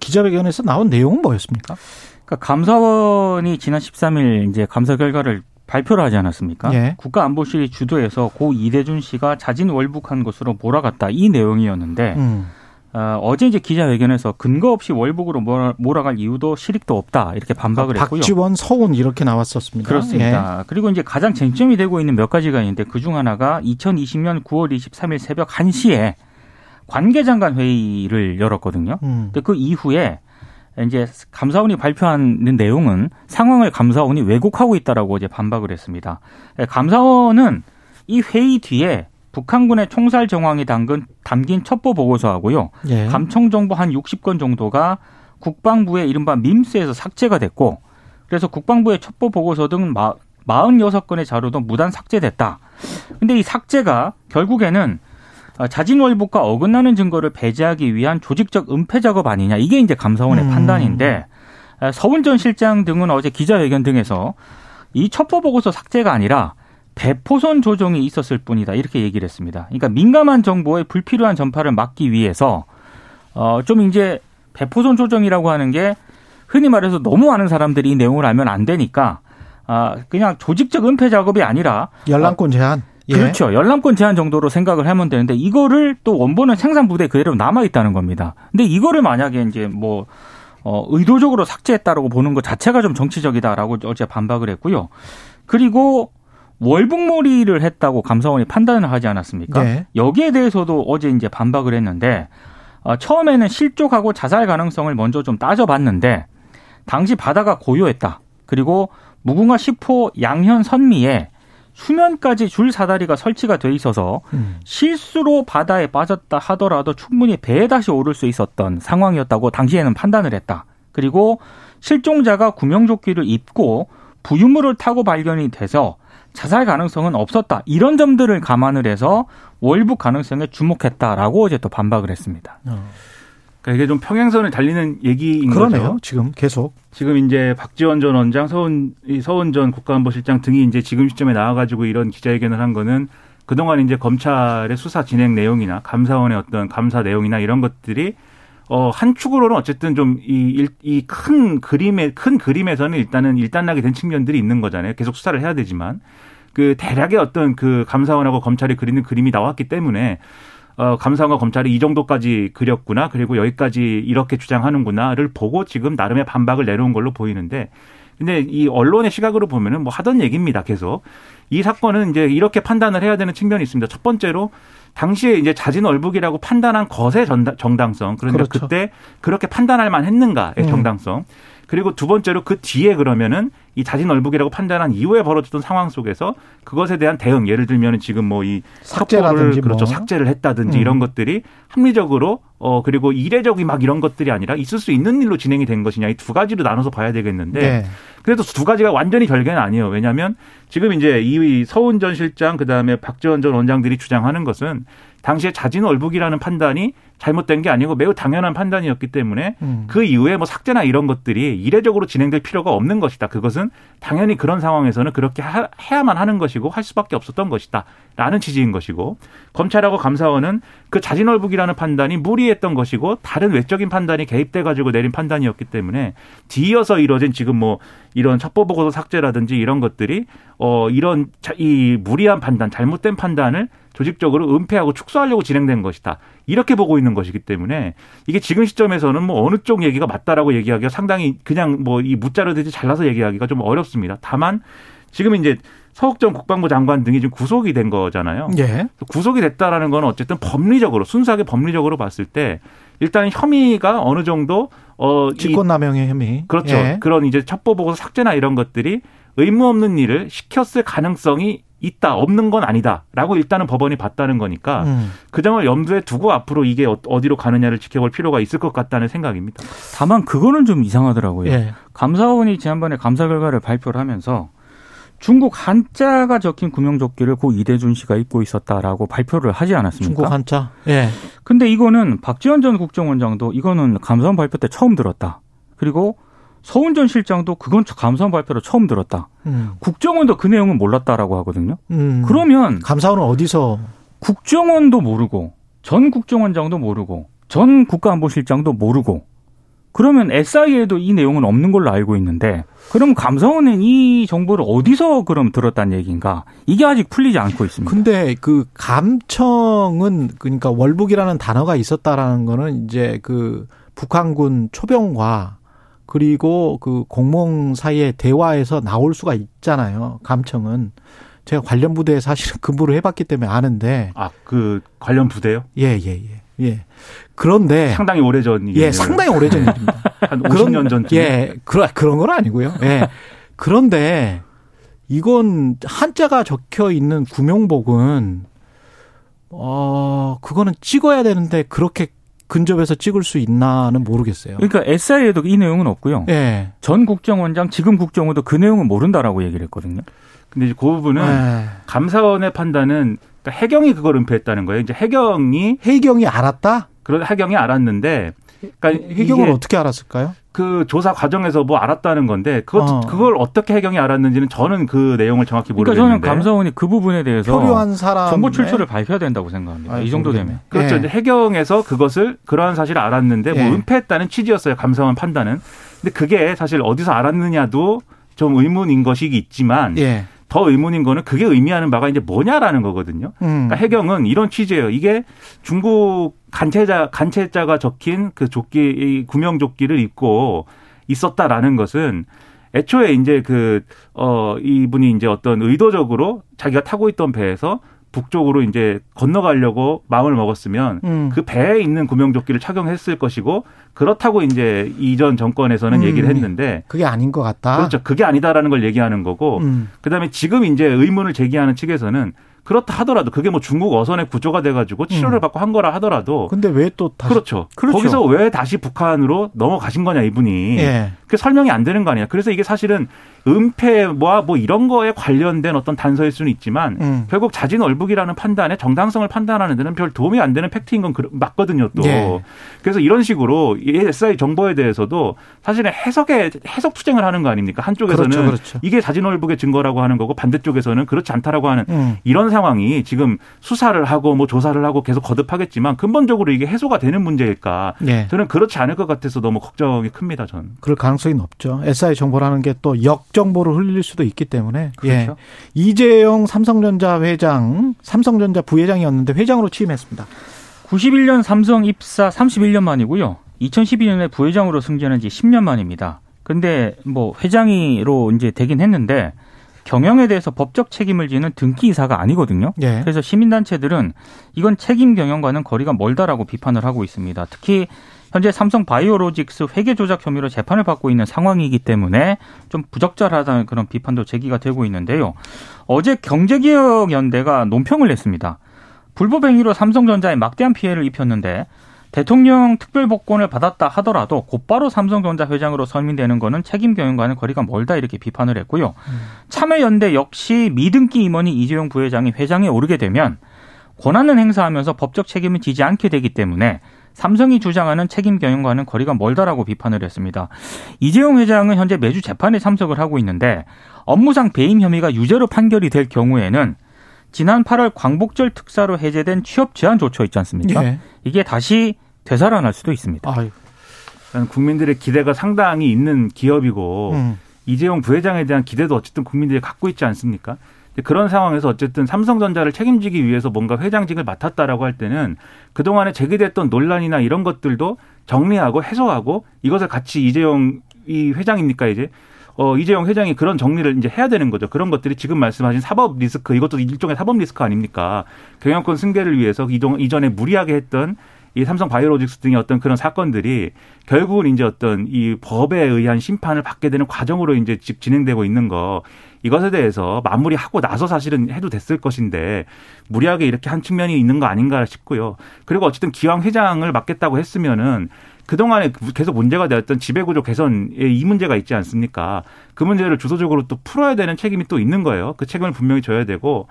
기자회견에서 나온 내용은 뭐였습니까? 그러니까 감사원이 지난 13일 이제 감사 결과를 발표를 하지 않았습니까? 예. 국가안보실이 주도해서 고 이대준 씨가 자진 월북한 것으로 몰아갔다 이 내용이었는데 음. 어, 어제 이제 기자회견에서 근거 없이 월북으로 몰아, 몰아갈 이유도 실익도 없다 이렇게 반박을 했고요. 박지원, 서훈 이렇게 나왔었습니다. 그렇습니다. 그리고 이제 가장 쟁점이 되고 있는 몇 가지가 있는데 그 중 하나가 2020년 9월 23일 새벽 1시에 관계장관 회의를 열었거든요. 예. 음. 근데 그 이후에 이제 감사원이 발표하는 내용은 상황을 감사원이 왜곡하고 있다라고 이제 반박을 했습니다. 예, 감사원은 이 회의 뒤에 북한군의 총살 정황이 담긴, 담긴 첩보 보고서하고요. 예. 감청 정보 한 60건 정도가 국방부의 이른바 밈스에서 삭제가 됐고 그래서 국방부의 첩보 보고서 등 마, 46건의 자료도 무단 삭제됐다. 근데 이 삭제가 결국에는 어, 자진 월북과 어긋나는 증거를 배제하기 위한 조직적 은폐 작업 아니냐. 이게 이제 감사원의 음. 판단인데 어, 서훈 전 실장 등은 어제 기자회견 등에서 이 첩보 보고서 삭제가 아니라 대포선 조정이 있었을 뿐이다. 이렇게 얘기를 했습니다. 그러니까 민감한 정보의 불필요한 전파를 막기 위해서 어, 좀 이제 배포선 조정이라고 하는 게 흔히 말해서 너무 많은 사람들이 이 내용을 알면 안 되니까 아, 그냥 조직적 은폐 작업이 아니라 열람권 제한. 예. 그렇죠. 열람권 제한 정도로 생각을 하면 되는데 이거를 또 원본은 생산 부대 그대로 남아 있다는 겁니다. 근데 이거를 만약에 이제 뭐 어, 의도적으로 삭제했다라고 보는 것 자체가 좀 정치적이다라고 어제 반박을 했고요. 그리고 월북몰이를 했다고 감사원이 판단을 하지 않았습니까? 네. 여기에 대해서도 어제 이제 반박을 했는데 어, 처음에는 실족하고 자살 가능성을 먼저 좀 따져봤는데 당시 바다가 고요했다. 그리고 무궁화 10호 양현 선미에 수면까지 줄 사다리가 설치가 돼 있어서 음. 실수로 바다에 빠졌다 하더라도 충분히 배에 다시 오를 수 있었던 상황이었다고 당시에는 판단을 했다. 그리고 실종자가 구명조끼를 입고 부유물을 타고 발견이 돼서 자살 가능성은 없었다. 이런 점들을 감안을 해서 월북 가능성에 주목했다라고 어제 또 반박을 했습니다. 그러니까 이게 좀 평행선을 달리는 얘기인 그러네요. 거죠. 지금 계속. 지금 이제 박지원 전 원장, 서훈 이 서훈 전 국가안보실장 등이 이제 지금 시점에 나와가지고 이런 기자회견을 한 거는 그동안 이제 검찰의 수사 진행 내용이나 감사원의 어떤 감사 내용이나 이런 것들이 어, 한 축으로는 어쨌든 좀 이 이 큰 그림의 큰 그림에서는 일단은 일단락이 된 측면들이 있는 거잖아요. 계속 수사를 해야 되지만 그 대략의 어떤 그 감사원하고 검찰이 그리는 그림이 나왔기 때문에 어, 감사원과 검찰이 이 정도까지 그렸구나. 그리고 여기까지 이렇게 주장하는구나를 보고 지금 나름의 반박을 내놓은 걸로 보이는데 근데 이 언론의 시각으로 보면은 뭐 하던 얘기입니다. 계속. 이 사건은 이제 이렇게 판단을 해야 되는 측면이 있습니다. 첫 번째로 당시에 이제 자진 얼북이라고 판단한 것의 정당성. 그런데 그렇죠. 그때 그렇게 판단할 만했는가의 음. 정당성. 그리고 두 번째로 그 뒤에 그러면은 이 자진 얼북이라고 판단한 이후에 벌어졌던 상황 속에서 그것에 대한 대응 예를 들면은 지금 뭐 이 삭제라든지 그렇죠 뭐. 삭제를 했다든지 음. 이런 것들이 합리적으로 어 그리고 이례적이 막 이런 것들이 아니라 있을 수 있는 일로 진행이 된 것이냐 이 두 가지로 나눠서 봐야 되겠는데 네. 그래도 두 가지가 완전히 별개는 아니에요. 왜냐하면 지금 이제 이 서훈 전 실장 그다음에 박지원 전 원장들이 주장하는 것은 당시에 자진 월북이라는 판단이 잘못된 게 아니고 매우 당연한 판단이었기 때문에 음. 그 이후에 뭐 삭제나 이런 것들이 이례적으로 진행될 필요가 없는 것이다. 그것은 당연히 그런 상황에서는 그렇게 하, 해야만 하는 것이고 할 수밖에 없었던 것이다. 라는 취지인 것이고 검찰하고 감사원은 그 자진월북이라는 판단이 무리했던 것이고 다른 외적인 판단이 개입돼 가지고 내린 판단이었기 때문에 뒤이어서 이뤄진 지금 뭐 이런 첩보 보고서 삭제라든지 이런 것들이 어 이런 자, 이 무리한 판단, 잘못된 판단을 조직적으로 은폐하고 축소하려고 진행된 것이다. 이렇게 보고 있는 것이기 때문에 이게 지금 시점에서는 뭐 어느 쪽 얘기가 맞다라고 얘기하기가 상당히 그냥 뭐 이 무자르듯이 잘라서 얘기하기가 좀 어렵습니다. 다만 지금 이제 서욱전 국방부 장관 등이 지금 구속이 된 거잖아요. 예. 구속이 됐다라는 건 어쨌든 법리적으로 순수하게 법리적으로 봤을 때 일단 혐의가 어느 정도 어 이- 직권남용의 혐의. 그렇죠. 예. 그런 이제 첩보 보고서 삭제나 이런 것들이 의무 없는 일을 시켰을 가능성이 있다 없는 건 아니다라고 일단은 법원이 봤다는 거니까 음. 그 점을 염두에 두고 앞으로 이게 어- 어디로 가느냐를 지켜볼 필요가 있을 것 같다는 생각입니다. 다만 그거는 좀 이상하더라고요. 예. 감사원이 지난번에 감사 결과를 발표를 하면서 중국 한자가 적힌 구명조끼를 고 이대준 씨가 입고 있었다라고 발표를 하지 않았습니까? 중국 한자. 예. 근데 이거는 박지원 전 국정원장도 이거는 감사원 발표 때 처음 들었다. 그리고 서훈 전 실장도 그건 감사원 발표로 처음 들었다. 음. 국정원도 그 내용은 몰랐다라고 하거든요. 음. 그러면 감사원은 어디서 국정원도 모르고 전 국정원장도 모르고 전 국가안보실장도 모르고 그러면 SI에도 이 내용은 없는 걸로 알고 있는데 그럼 감사원은 이 정보를 어디서 그럼 들었다는 얘기인가? 이게 아직 풀리지 않고 있습니다. 근데 그 감청은 그러니까 월북이라는 단어가 있었다라는 거는 이제 그 북한군 초병과 그리고 그 공무원 사이의 대화에서 나올 수가 있잖아요. 감청은 제가 관련 부대에 사실은 (laughs) 근무를 해봤기 때문에 아는데 아 그 관련 부대요? 예예 예 예. 그런데 상당히 오래전 예 상당히 오래전 (laughs) 일입니다. 한 50년 전쯤. 예 그런 그런 건 아니고요. 예 그런데 이건 한자가 적혀 있는 구명복은 어 그거는 찍어야 되는데 그렇게 근접해서 찍을 수 있나는 모르겠어요. 그러니까 SI에도 이 내용은 없고요. 예. 전 국정원장, 지금 국정원도 그 내용은 모른다라고 얘기를 했거든요. 근데 이제 그 부분은 예. 감사원의 판단은 그러니까 해경이 그걸 은폐했다는 거예요. 이제 해경이 해경이 알았다? 그런 해경이 알았는데 그러니까 해경은 어떻게 알았을까요? 그 조사 과정에서 뭐 알았다는 건데 그것 어. 그걸 어떻게 해경이 알았는지는 저는 그 내용을 정확히 그러니까 저는 모르겠는데 감사원이 그 부분에 대해서 표류한 사람 정보 출처를 밝혀야 된다고 생각합니다. 아이, 이 정도. 되면. 그렇죠. 예. 이제 해경에서 그것을 그러한 사실을 알았는데 뭐 예. 은폐했다는 취지였어요. 감사원 판단은. 근데 그게 사실 어디서 알았느냐도 좀 의문인 것이 있지만 예. 더 의문인 거는 그게 의미하는 바가 이제 뭐냐라는 거거든요. 음. 그러니까 해경은 이런 취지예요. 이게 중국 간체자 간체자가 적힌 그 조끼 이 구명 조끼를 입고 있었다라는 것은 애초에 이제 그 어 이분이 이제 어떤 의도적으로 자기가 타고 있던 배에서 북쪽으로 이제 건너가려고 마음을 먹었으면 음. 그 배에 있는 구명조끼를 착용했을 것이고 그렇다고 이제 이전 정권에서는 음. 얘기를 했는데 그게 아닌 것 같다. 그렇죠. 그게 아니다라는 걸 얘기하는 거고 음. 그다음에 지금 이제 의문을 제기하는 측에서는 그렇다 하더라도 그게 뭐 중국 어선의 구조가 돼가지고 치료를 음. 받고 한 거라 하더라도 근데 왜 또 그렇죠. 그렇죠. 거기서 왜 다시 북한으로 넘어가신 거냐 이분이. 예. 그 설명이 안 되는 거 아니야. 그래서 이게 사실은 은폐와 뭐 이런 거에 관련된 어떤 단서일 수는 있지만 음. 결국 자진 월북이라는 판단에 정당성을 판단하는 데는 별 도움이 안 되는 팩트인 건 그- 맞거든요. 또 예. 그래서 이런 식으로 이 SI 정보에 대해서도 사실은 해석에 해석 투쟁을 하는 거 아닙니까? 한쪽에서는 그렇죠, 그렇죠. 이게 자진 월북의 증거라고 하는 거고 반대쪽에서는 그렇지 않다라고 하는 음. 이런 상황이 지금 수사를 하고 뭐 조사를 하고 계속 거듭하겠지만 근본적으로 이게 해소가 되는 문제일까? 예. 저는 그렇지 않을 것 같아서 너무 걱정이 큽니다. 저는. 그럴 가능성이 높죠. SI 정보라는 게 또 역 정보를 흘릴 수도 있기 때문에. 예. 그렇죠. 이재용 삼성전자 회장, 삼성전자 부회장이었는데 회장으로 취임했습니다. 91년 삼성 입사 31년 만이고요. 2012년에 부회장으로 승진한 지 10년 만입니다. 근데 뭐 회장으로 이제 되긴 했는데 경영에 대해서 법적 책임을 지는 등기 이사가 아니거든요. 예. 그래서 시민단체들은 이건 책임 경영과는 거리가 멀다라고 비판을 하고 있습니다. 특히 현재 삼성 바이오로직스 회계 조작 혐의로 재판을 받고 있는 상황이기 때문에 좀 부적절하다는 그런 비판도 제기가 되고 있는데요. 어제 경제개혁연대가 논평을 냈습니다. 불법 행위로 삼성전자에 막대한 피해를 입혔는데 대통령 특별복권을 받았다 하더라도 곧바로 삼성전자 회장으로 선임되는 거는 책임 경영과는 거리가 멀다 이렇게 비판을 했고요. 참여연대 역시 미등기 임원이 이재용 부회장이 회장에 오르게 되면 권한은 행사하면서 법적 책임을 지지 않게 되기 때문에 삼성이 주장하는 책임 경영과는 거리가 멀다라고 비판을 했습니다. 이재용 회장은 현재 매주 재판에 참석을 하고 있는데 업무상 배임 혐의가 유죄로 판결이 될 경우에는 지난 8월 광복절 특사로 해제된 취업 제한 조처 있지 않습니까? 예. 이게 다시 되살아날 수도 있습니다. 아유. 국민들의 기대가 상당히 있는 기업이고 음. 이재용 부회장에 대한 기대도 어쨌든 국민들이 갖고 있지 않습니까? 그런 상황에서 어쨌든 삼성전자를 책임지기 위해서 뭔가 회장직을 맡았다라고 할 때는 그동안에 제기됐던 논란이나 이런 것들도 정리하고 해소하고 이것을 같이 이재용 이 회장입니까 이제 어 이재용 회장이 그런 정리를 이제 해야 되는 거죠. 그런 것들이 지금 말씀하신 사법 리스크 이것도 일종의 사법 리스크 아닙니까? 경영권 승계를 위해서 이동 이전에 무리하게 했던 이 삼성 바이오로직스 등의 어떤 그런 사건들이 결국은 이제 어떤 이 법에 의한 심판을 받게 되는 과정으로 이제 지- 진행되고 있는 거 이것에 대해서 마무리하고 나서 사실은 해도 됐을 것인데 무리하게 이렇게 한 측면이 있는 거 아닌가 싶고요. 그리고 어쨌든 기왕 회장을 맡겠다고 했으면은 그동안에 계속 문제가 되었던 지배구조 개선에 이 문제가 있지 않습니까? 그 문제를 주도적으로 또 풀어야 되는 책임이 또 있는 거예요. 그 책임을 분명히 져야 되고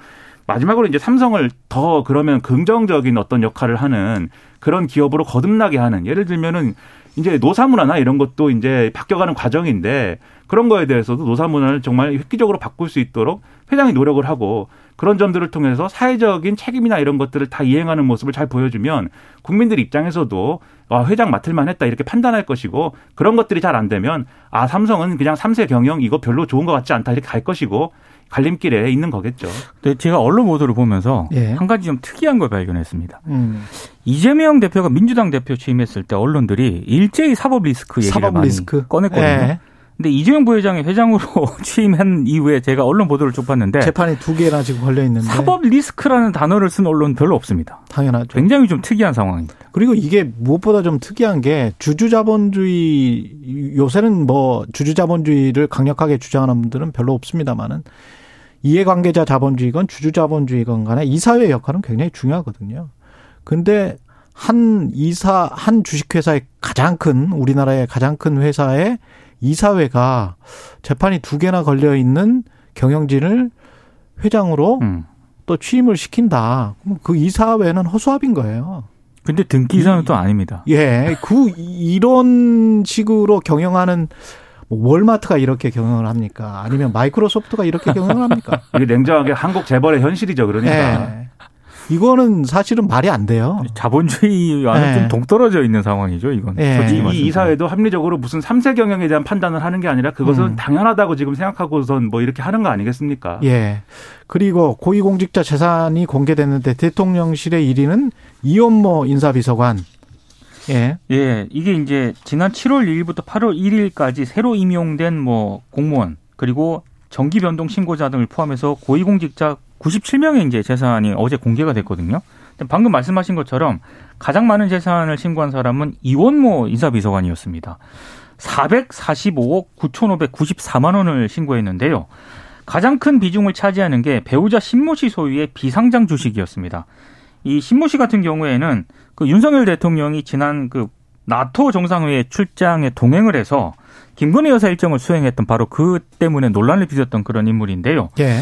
마지막으로 이제 삼성을 더 그러면 긍정적인 어떤 역할을 하는 그런 기업으로 거듭나게 하는 예를 들면은 이제 노사 문화나 이런 것도 이제 바뀌어가는 과정인데 그런 거에 대해서도 노사 문화를 정말 획기적으로 바꿀 수 있도록 회장이 노력을 하고 그런 점들을 통해서 사회적인 책임이나 이런 것들을 다 이행하는 모습을 잘 보여주면 국민들 입장에서도 아, 회장 맡을 만 했다 이렇게 판단할 것이고 그런 것들이 잘 안 되면 아 삼성은 그냥 삼세 경영 이거 별로 좋은 것 같지 않다 이렇게 갈 것이고 갈림길에 있는 거겠죠. 근데 제가 언론 보도를 보면서 예. 한 가지 좀 특이한 걸 발견했습니다. 음. 이재명 대표가 민주당 대표 취임했을 때 언론들이 일제히 사법 리스크 얘기를 사법 많이 리스크. 꺼냈거든요. 예. 근데 이재용 부회장이 회장으로 (laughs) 취임한 이후에 제가 언론 보도를 쭉 봤는데 재판이 두 개나 지금 걸려 있는데 사법 리스크라는 단어를 쓴 언론 별로 없습니다. 당연하죠. 굉장히 좀 특이한 상황입니다. 그리고 이게 무엇보다 좀 특이한 게 주주자본주의 요새는 뭐 주주자본주의를 강력하게 주장하는 분들은 별로 없습니다만은 이해관계자 자본주의건 주주자본주의건 간에 이사회 역할은 굉장히 중요하거든요. 근데 한 이사 한 주식회사의 가장 큰 우리나라의 가장 큰 회사의 이사회가 재판이 두 개나 걸려 있는 경영진을 회장으로 음. 또 취임을 시킨다. 그럼 그 이사회는 허수아비인 거예요. 근데 등기사는 또 아닙니다. 예, 그 이런 식으로 경영하는 뭐 월마트가 이렇게 경영을 합니까? 아니면 마이크로소프트가 이렇게 경영을 합니까? (laughs) 이게 냉정하게 한국 재벌의 현실이죠. 그러니까. 예. 이거는 사실은 말이 안 돼요. 자본주의와는 네. 좀 동떨어져 있는 상황이죠, 이건. 네. 솔직히 이. 이사회도 합리적으로 무슨 삼세 경영에 대한 판단을 하는 게 아니라 그것은 음. 당연하다고 지금 생각하고선 뭐 이렇게 하는 거 아니겠습니까? 예. 그리고 고위공직자 재산이 공개됐는데 대통령실의 1위는 이원모 인사비서관. 예. 예, 이게 이제 지난 7월 1일부터 8월 1일까지 새로 임용된 뭐 공무원 그리고 정기 변동 신고자 등을 포함해서 고위공직자 97명의 이제 재산이 어제 공개가 됐거든요. 방금 말씀하신 것처럼 가장 많은 재산을 신고한 사람은 이원모 인사비서관이었습니다. 445억 9,594만 원을 신고했는데요. 가장 큰 비중을 차지하는 게 배우자 신모 씨 소유의 비상장 주식이었습니다. 이 신모 씨 같은 경우에는 그 윤석열 대통령이 지난 그 나토 정상회의 출장에 동행을 해서 김건희 여사 일정을 수행했던 바로 그 때문에 논란을 빚었던 그런 인물인데요. 예.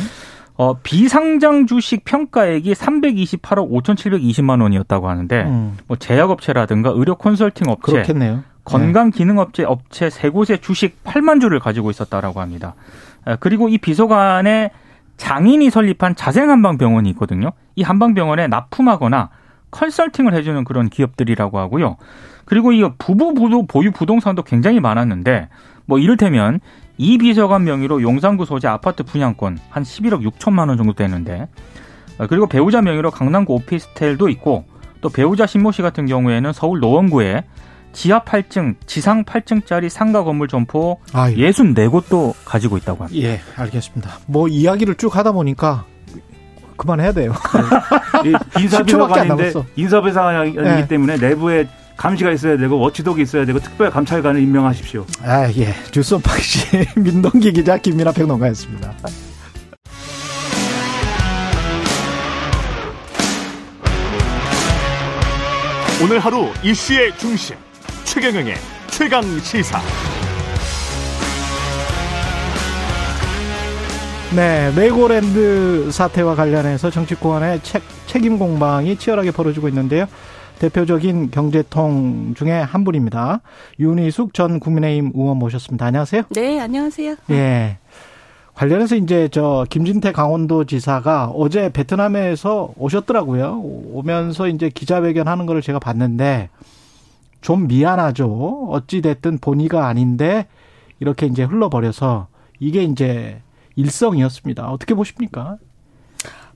어, 비상장 주식 평가액이 328억 5,720만 원이었다고 하는데 음, 뭐 제약업체라든가 의료 컨설팅 업체, 그렇겠네요. 건강기능업체 업체 세 곳의 주식 8만 주를 가지고 있었다라고 합니다. 아, 그리고 이 비서관의 장인이 설립한 자생한방병원이 있거든요. 이 한방병원에 납품하거나 컨설팅을 해주는 그런 기업들이라고 하고요. 그리고 이 부부 부도- 보유 부동산도 굉장히 많았는데 뭐 이를테면 이 비서관 명의로 용산구 소재 아파트 분양권 한 11억 6천만 원 정도 되는데 아, 그리고 배우자 명의로 강남구 오피스텔도 있고 또 배우자 신모 씨 같은 경우에는 서울 노원구에 지하 8층, 지상 8층짜리 상가 건물 점포 아유. 64곳도 가지고 있다고 합니다. 예, 알겠습니다. 뭐 이야기를 쭉 하다 보니까 그만해야 돼요. 이 (laughs) 10초밖에 안 인사비서관인데. 인사비서관이기 네. 때문에 내부에 감시가 있어야 되고 watchdog이 있어야 되고 특별 감찰관을 임명하십시오. 아, 예. 뉴스 언박싱 (laughs) 민동기 기자 김민하 평론가였습니다. 오늘 하루 이슈의 중심 최경영의 최강 시사. 네, 레고랜드 사태와 관련해서 정치권의 책, 책임 공방이 치열하게 벌어지고 있는데요. 대표적인 경제통 중에 한 분입니다. 윤희숙 전 국민의힘 의원 모셨습니다. 안녕하세요. 네, 안녕하세요. 예. 관련해서 이제 저 김진태 강원도 지사가 어제 베트남에서 오셨더라고요. 오면서 이제 기자회견 하는 거를 제가 봤는데 좀 미안하죠. 어찌 됐든 본의가 아닌데 이렇게 이제 흘러버려서 이게 이제 일성이었습니다. 어떻게 보십니까?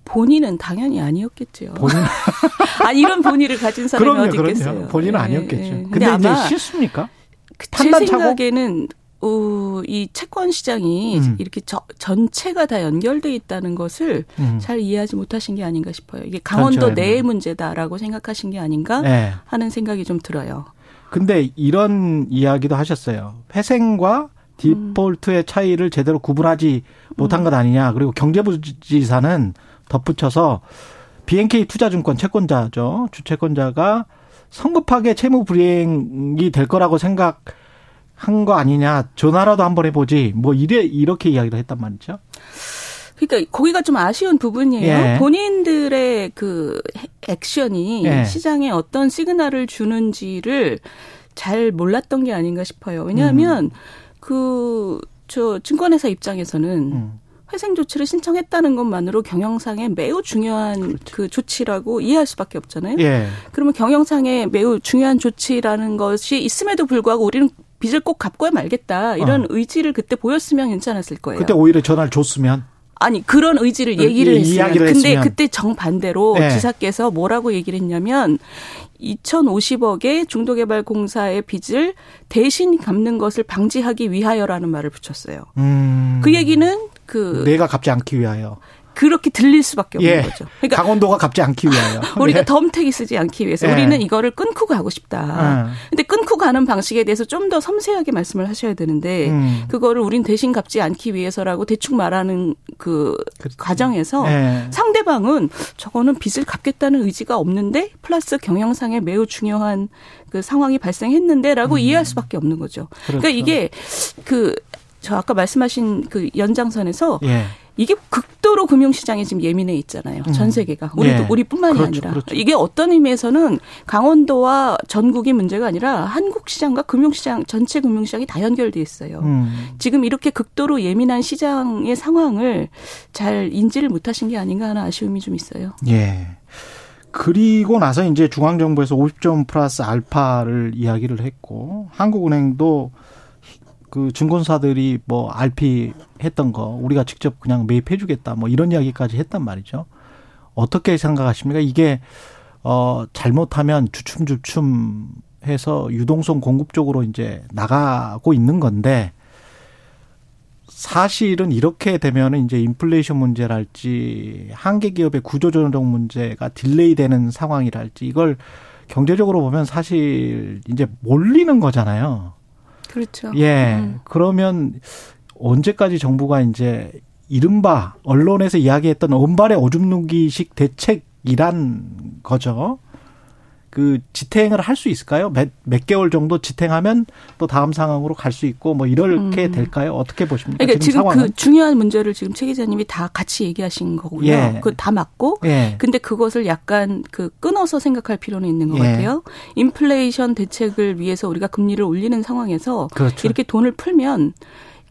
본인은 당연히 아니었겠죠. 본인 (laughs) 아 이런 본의를 가진 사람이 그럼요, 어디 있겠어요. 그럼요. 본인은 예, 아니었겠죠. 예. 근데, 근데 이제 실수입니까? 제 판단 차고? 생각에는 어, 이 채권 시장이 음. 이렇게 저, 전체가 다 연결돼 있다는 것을 음. 잘 이해하지 못하신 게 아닌가 싶어요. 이게 강원도 내의 문제다라고 생각하신 게 아닌가 네. 하는 생각이 좀 들어요. 근데 이런 이야기도 하셨어요. 회생과 디폴트의 차이를 제대로 구분하지 못한 것 아니냐. 그리고 경제부지사는 덧붙여서 BNK 투자증권 채권자죠. 주채권자가 성급하게 채무 불이행이 될 거라고 생각한 거 아니냐. 전화라도 한번 해보지. 뭐 이래 이렇게 이야기를 했단 말이죠. 그러니까 거기가 좀 아쉬운 부분이에요. 예. 본인들의 그 액션이 예. 시장에 어떤 시그널을 주는지를 잘 몰랐던 게 아닌가 싶어요. 왜냐하면 그저 증권회사 입장에서는 음. 회생 조치를 신청했다는 것만으로 경영상에 매우 중요한 그 조치라고 이해할 수밖에 없잖아요. 예. 그러면 경영상에 매우 중요한 조치라는 것이 있음에도 불구하고 우리는 빚을 꼭 갚고야 말겠다 이런 어. 의지를 그때 보였으면 괜찮았을 거예요. 그때 오히려 전화를 줬으면 아니 그런 의지를 얘기를 이야기를 근데 했으면. 그때 정반대로 네. 지사께서 뭐라고 얘기를 했냐면 2,050억의 중도개발공사의 빚을 대신 갚는 것을 방지하기 위하여라는 말을 붙였어요. 음. 그 얘기는 그 내가 갚지 않기 위하여. 그렇게 들릴 수밖에 없는 예. 거죠. 그러니까 강원도가 갚지 않기 위하여. (laughs) 우리가 네. 덤택이 쓰지 않기 위해서 예. 우리는 이거를 끊고 가고 싶다. 음. 근데 끊고 가는 방식에 대해서 좀 더 섬세하게 말씀을 하셔야 되는데 음. 그거를 우린 대신 갚지 않기 위해서라고 대충 말하는 그 그렇죠. 과정에서 예. 상대방은 저거는 빚을 갚겠다는 의지가 없는데 플러스 경영상에 매우 중요한 그 상황이 발생했는데라고 이해할 수밖에 없는 거죠. 그러니까 음. 그렇죠. 이게 그 저 아까 말씀하신 그 연장선에서 예. 이게 극도로 금융시장에 지금 예민해 있잖아요. 전 세계가. 우리도 예. 우리뿐만이 그렇죠, 아니라. 그렇죠. 이게 어떤 의미에서는 강원도와 전국이 문제가 아니라 한국 시장과 금융시장 전체 금융시장이 다 연결돼 있어요. 음. 지금 이렇게 극도로 예민한 시장의 상황을 잘 인지를 못하신 게 아닌가 하는 아쉬움이 좀 있어요. 예. 그리고 나서 이제 중앙정부에서 50점 플러스 알파를 이야기를 했고 한국은행도 그 증권사들이 뭐 RP 했던 거 우리가 직접 그냥 매입해 주겠다 뭐 이런 이야기까지 했단 말이죠. 어떻게 생각하십니까? 이게 어 잘못하면 주춤주춤 해서 유동성 공급 쪽으로 이제 나가고 있는 건데 사실은 이렇게 되면은 이제 인플레이션 문제랄지 한계 기업의 구조조정 문제가 delay 되는 상황이랄지 이걸 경제적으로 보면 사실 이제 몰리는 거잖아요. 그렇죠. 예. 음. 그러면 언제까지 정부가 이제 이른바 언론에서 이야기했던 언발의 오줌 누기식 대책이란 거죠. 그 지탱을 할 수 있을까요? 몇, 몇 개월 정도 지탱하면 또 다음 상황으로 갈 수 있고 뭐 이렇게 음. 될까요? 어떻게 보십니까? 그러니까 지금, 상황은? 그 중요한 문제를 지금 최 기자님이 다 같이 얘기하신 거고요. 예. 그 다 맞고. 예. 근데 그것을 약간 그 끊어서 생각할 필요는 있는 것 예. 같아요. 인플레이션 대책을 위해서 우리가 금리를 올리는 상황에서 그렇죠. 이렇게 돈을 풀면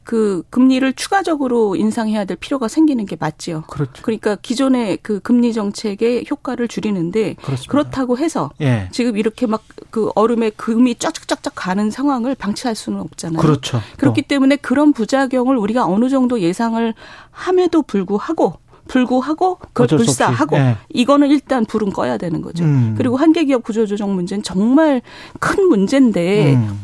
그 금리를 추가적으로 인상해야 될 필요가 생기는 게 맞지요. 그렇죠. 그러니까 기존의 그 금리 정책의 효과를 줄이는데 그렇습니다. 그렇다고 해서 예. 지금 이렇게 막 그 얼음에 금이 쫙쫙쫙쫙 가는 상황을 방치할 수는 없잖아요. 그렇죠. 그렇기 때문에 그런 부작용을 우리가 어느 정도 예상을 함에도 불구하고 불구하고 그걸 없이. 불사하고 예. 이거는 일단 불은 꺼야 되는 거죠. 음. 그리고 한계 기업 구조조정 문제는 정말 큰 문제인데 음.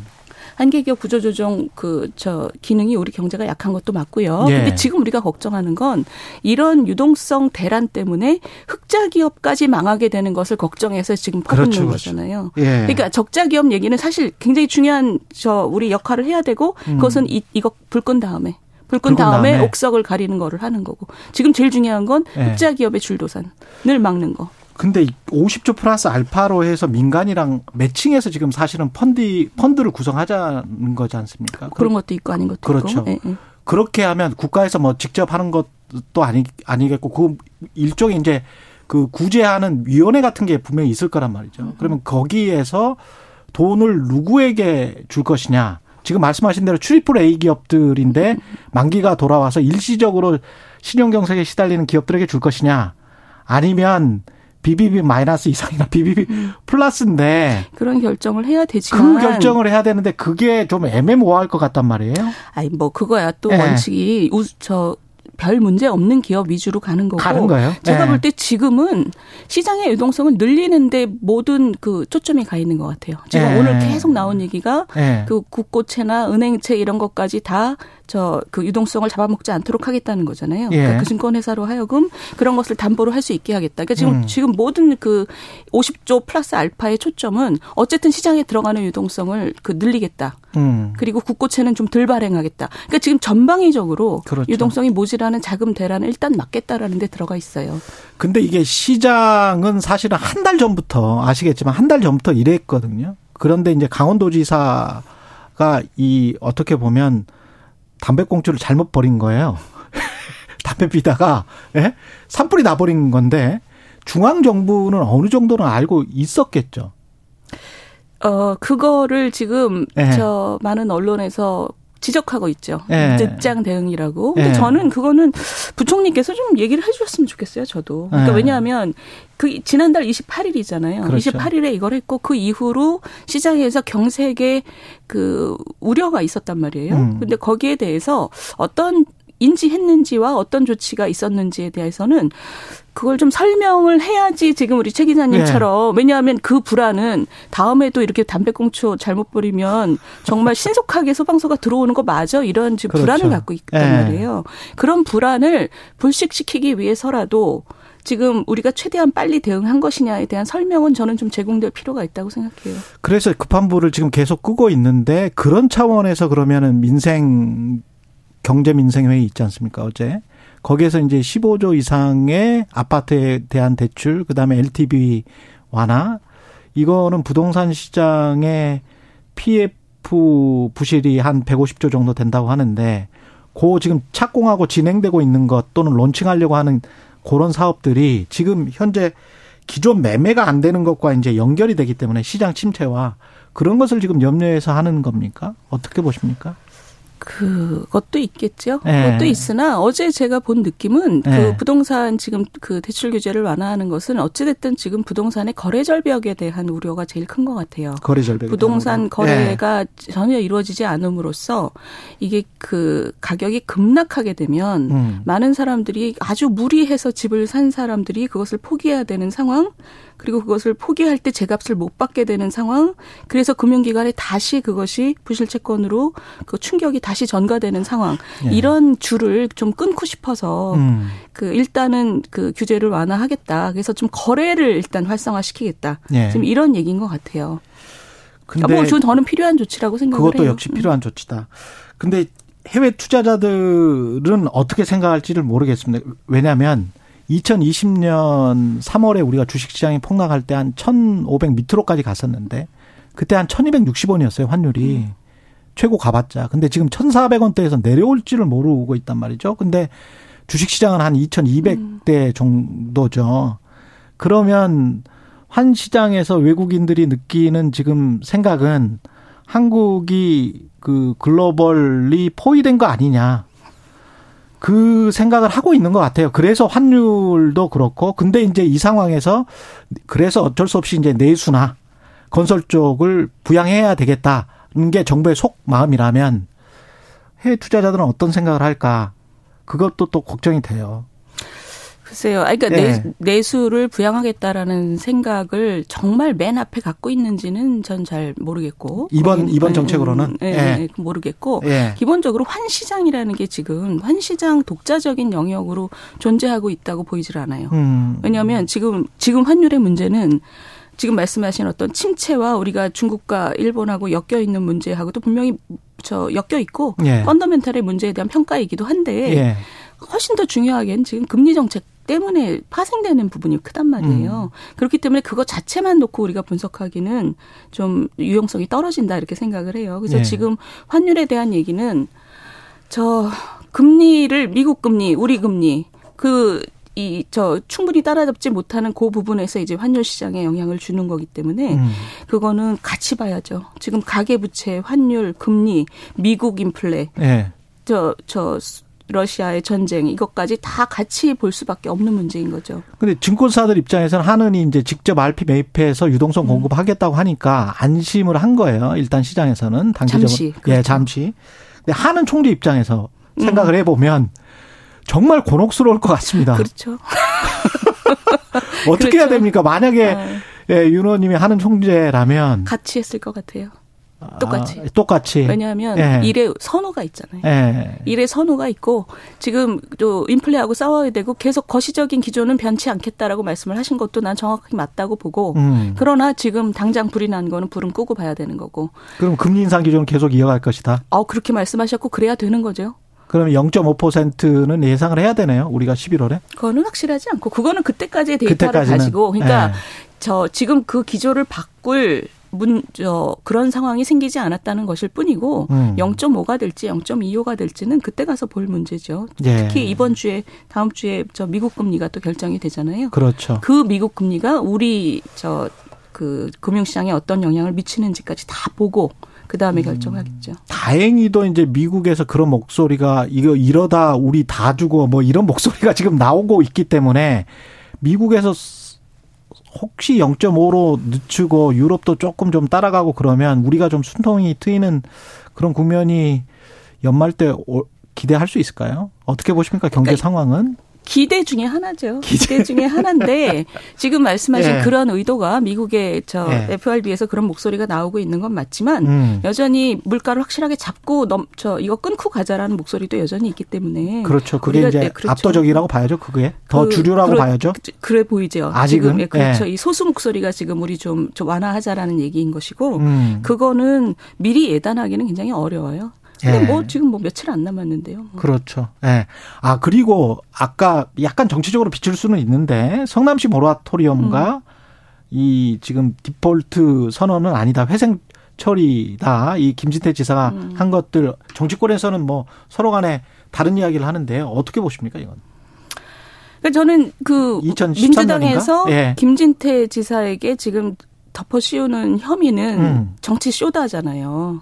한계기업 구조조정 그 저 기능이 우리 경제가 약한 것도 맞고요. 예. 근데 지금 우리가 걱정하는 건 이런 유동성 대란 때문에 흑자 기업까지 망하게 되는 것을 걱정해서 지금 퍼붓는 그렇죠, 그렇죠. 거잖아요. 예. 그러니까 적자 기업 얘기는 사실 굉장히 중요한 저 우리 역할을 해야 되고 그것은 이 이거 불 끈 다음에 불끈 불끈 다음에 다음에. 옥석을 가리는 거를 하는 거고 지금 제일 중요한 건 예. 흑자 기업의 줄도산을 막는 거. 근데 50조 플러스 알파로 해서 민간이랑 매칭해서 지금 사실은 펀드 펀드를 구성하자는 거지 않습니까? 그런 것도 있고 아닌 것도 그렇죠. 있고. 예, 예. 그렇게 하면 국가에서 뭐 직접 하는 것도 아니 아니겠고 그 일종의 이제 그 구제하는 위원회 같은 게 분명히 있을 거란 말이죠. 그러면 거기에서 돈을 누구에게 줄 것이냐. 지금 말씀하신 대로 출입풀 A 기업들인데 만기가 돌아와서 일시적으로 신용 경색에 시달리는 기업들에게 줄 것이냐. 아니면 BBB 마이너스 이상이나 BBB 플러스인데 그런 결정을 해야 되지만 그 결정을 해야 되는데 그게 좀 애매모호할 것 같단 말이에요. 아니 뭐 그거야 또 네. 원칙이 우, 저, 별 문제 없는 기업 위주로 가는 거고 가는 거예요? 제가 네. 볼때 지금은 시장의 유동성을 늘리는데 모든 그 초점이 가 있는 것 같아요. 지금 네. 오늘 계속 나온 얘기가 네. 그 국고채나 은행채 이런 것까지 다 저 그 유동성을 잡아먹지 않도록 하겠다는 거잖아요. 예. 그러니까 그 증권회사로 하여금 그런 것을 담보로 할 수 있게 하겠다. 그러니까 지금 음. 지금 모든 그 50조 플러스 알파의 초점은 어쨌든 시장에 들어가는 유동성을 그 늘리겠다. 음. 그리고 국고채는 좀 덜 발행하겠다. 그러니까 지금 전방위적으로 그렇죠. 유동성이 모자라는 자금 대란을 일단 막겠다라는 데 들어가 있어요. 근데 이게 시장은 사실은 한 달 전부터 아시겠지만 한 달 전부터 이랬거든요. 그런데 이제 강원도지사가 이 어떻게 보면 담배꽁초를 잘못 버린 거예요. (laughs) 담배 피다가 예? 산불이 나버린 건데 중앙 정부는 어느 정도는 알고 있었겠죠. 어, 그거를 지금 예. 저 많은 언론에서 지적하고 있죠. 예. 늦장 대응이라고. 근데 예. 저는 그거는 부총리께서 좀 얘기를 해주셨으면 좋겠어요. 저도. 그러니까 예. 왜냐하면 그 지난달 28일이잖아요. 그렇죠. 28일에 이걸 했고 그 이후로 시장에서 경색에 그 우려가 있었단 말이에요. 음. 근데 거기에 대해서 어떤 인지했는지와 어떤 조치가 있었는지에 대해서는 그걸 좀 설명을 해야지 지금 우리 최 기자님처럼 왜냐하면 그 불안은 다음에도 이렇게 담배꽁초 잘못 버리면 정말 신속하게 소방서가 들어오는 거 맞아 이런 지금 그렇죠. 불안을 갖고 있단 예. 말이에요. 그런 불안을 불식시키기 위해서라도 지금 우리가 최대한 빨리 대응한 것이냐에 대한 설명은 저는 좀 제공될 필요가 있다고 생각해요. 그래서 급한 불을 지금 계속 끄고 있는데 그런 차원에서 그러면은 민생 경제 민생 회의 있지 않습니까 어제 거기에서 이제 15조 이상의 아파트에 대한 대출 그다음에 LTV 완화 이거는 부동산 시장의 PF 부실이 한 150조 정도 된다고 하는데 그 지금 착공하고 진행되고 있는 것 또는 론칭하려고 하는 그런 사업들이 지금 현재 기존 매매가 안 되는 것과 이제 연결이 되기 때문에 시장 침체와 그런 것을 지금 염려해서 하는 겁니까? 어떻게 보십니까? 그것도 있겠죠. 네. 그것도 있으나 어제 제가 본 느낌은 네. 그 부동산 지금 그 대출 규제를 완화하는 것은 어찌됐든 지금 부동산의 거래 절벽에 대한 우려가 제일 큰 것 같아요. 거래 절벽. 부동산 거래가 전혀 이루어지지 않음으로써 이게 그 가격이 급락하게 되면 음. 많은 사람들이 아주 무리해서 집을 산 사람들이 그것을 포기해야 되는 상황 그리고 그것을 포기할 때 제값을 못 받게 되는 상황 그래서 금융기관에 다시 그것이 부실채권으로 그 충격이 다시 전가되는 상황 예. 이런 줄을 좀 끊고 싶어서 음. 그 일단은 그 규제를 완화하겠다 그래서 좀 거래를 일단 활성화시키겠다 예. 지금 이런 얘기인 것 같아요. 근데 뭐 저는 필요한 조치라고 생각을 그것도 해요. 역시 필요한 조치다. 근데 해외 투자자들은 어떻게 생각할지를 모르겠습니다. 왜냐하면 2020년 3월에 우리가 주식시장이 폭락할 때 한 1,500 밑으로까지 갔었는데 그때 한 1,260원이었어요 환율이 최고 가봤자. 근데 지금 1,400원대에서 내려올지를 모르고 있단 말이죠. 근데 주식시장은 한 2,200대 정도죠. 그러면 환 시장에서 외국인들이 느끼는 지금 생각은 한국이 그 글로벌리 포위된 거 아니냐. 그 생각을 하고 있는 것 같아요. 그래서 환율도 그렇고, 근데 이제 이 상황에서 그래서 어쩔 수 없이 이제 내수나 건설 쪽을 부양해야 되겠다는 게 정부의 속 마음이라면 해외 투자자들은 어떤 생각을 할까? 그것도 또 걱정이 돼요. 글쎄요. 아니, 그러니까 예. 내, 내수를 부양하겠다라는 생각을 정말 맨 앞에 갖고 있는지는 전 잘 모르겠고. 이번- 이번 예, 정책으로는? 예, 예. 예, 모르겠고. 예. 기본적으로 환시장이라는 게 지금 환시장 독자적인 영역으로 존재하고 있다고 보이질 않아요. 음. 왜냐하면 지금 지금 환율의 문제는 지금 말씀하신 어떤 침체와 우리가 중국과 일본하고 엮여 있는 문제하고도 분명히 저 엮여 있고 예. 펀더멘탈의 문제에 대한 평가이기도 한데 예. 훨씬 더 중요하게는 지금 금리 정책 때문에 파생되는 부분이 크단 말이에요. 음. 그렇기 때문에 그거 자체만 놓고 우리가 분석하기는 좀 유용성이 떨어진다 이렇게 생각을 해요. 그래서 예. 지금 환율에 대한 얘기는 저 금리를 미국 금리, 우리 금리 그 이 저 충분히 따라잡지 못하는 그 부분에서 이제 환율 시장에 영향을 주는 거기 때문에 음. 그거는 같이 봐야죠. 지금 가계 부채, 환율, 금리, 미국 인플레, 예. 저저 러시아의 전쟁 이것까지 다 같이 볼 수밖에 없는 문제인 거죠. 근데 증권사들 입장에서는 한은이 이제 직접 RP 매입해서 음. 유동성 공급하겠다고 하니까 안심을 한 거예요. 일단 시장에서는 단기적으로 잠시, 예, 그렇죠. 음. 잠시. 근데 한은 총리 입장에서 생각을 해 보면 정말 곤혹스러울 것 같습니다. 그렇죠. (laughs) 어떻게 해야 그렇죠. 됩니까? 만약에 네. 예, 윤 의원님이 하는 총재라면 같이 했을 것 같아요. 똑같이. 아, 똑같이. 왜냐하면 예. 일의 선호가 있잖아요. 예. 일의 선호가 있고 지금 또 인플레하고 싸워야 되고 계속 거시적인 기조는 변치 않겠다라고 말씀을 하신 것도 난 정확하게 맞다고 보고 음. 그러나 지금 당장 불이 난 거는 불은 끄고 봐야 되는 거고 그럼 금리 인상 기조는 계속 이어갈 것이다. 어 그렇게 말씀하셨고 그래야 되는 거죠. 그러면 0.5%는 예상을 해야 되네요. 우리가 11월에. 그거는 확실하지 않고 그거는 그때까지의 데이터를 그때까지는. 가지고 그러니까 예. 저 지금 그 기조를 바꿀 문, 저, 그런 상황이 생기지 않았다는 것일 뿐이고, 음. 0.5가 될지 0.25가 될지는 그때 가서 볼 문제죠. 예. 특히 이번 주에, 다음 주에 저 미국 금리가 또 결정이 되잖아요. 그렇죠. 그 미국 금리가 우리 저, 그 금융시장에 어떤 영향을 미치는지까지 다 보고, 그 다음에 결정하겠죠. 다행히도 이제 미국에서 그런 목소리가 이거 이러다 우리 다 주고 뭐 이런 목소리가 지금 나오고 있기 때문에 미국에서 혹시 0.5로 늦추고 유럽도 조금 좀 따라가고 그러면 우리가 좀 순통이 트이는 그런 국면이 연말 때 오- 기대할 수 있을까요? 어떻게 보십니까? 경제 그러니까 상황은? 기대 중에 하나죠. 기대 중에 하나인데 (laughs) 지금 말씀하신 예. 그런 의도가 미국의 저 예. FRB에서 그런 목소리가 나오고 있는 건 맞지만 음. 여전히 물가를 확실하게 잡고 넘 저 이거 끊고 가자라는 목소리도 여전히 있기 때문에 그렇죠. 그게 이제 네, 그렇죠. 압도적이라고 봐야죠. 그게 더 그- 주류라고 그러- 봐야죠. 그- 그래 보이죠. 아직은? 지금 예, 그렇죠. 예. 이 소수 목소리가 지금 우리 좀, 좀 완화하자라는 얘기인 것이고 음. 그거는 미리 예단하기는 굉장히 어려워요. 근데 예. 뭐 지금 뭐 며칠 안 남았는데요. 뭐. 그렇죠. 예. 아, 그리고 아까 약간 정치적으로 비출 수는 있는데 성남시 모라토리엄과 음. 이 지금 디폴트 선언은 아니다. 회생 처리다. 이 김진태 지사가 음. 한 것들 정치권에서는 뭐 서로 간에 다른 이야기를 하는데요. 어떻게 보십니까, 이건? 그러니까 저는 그 2013 민주당에서? 예. 김진태 지사에게 지금 덮어 씌우는 혐의는 음. 정치 쇼다잖아요.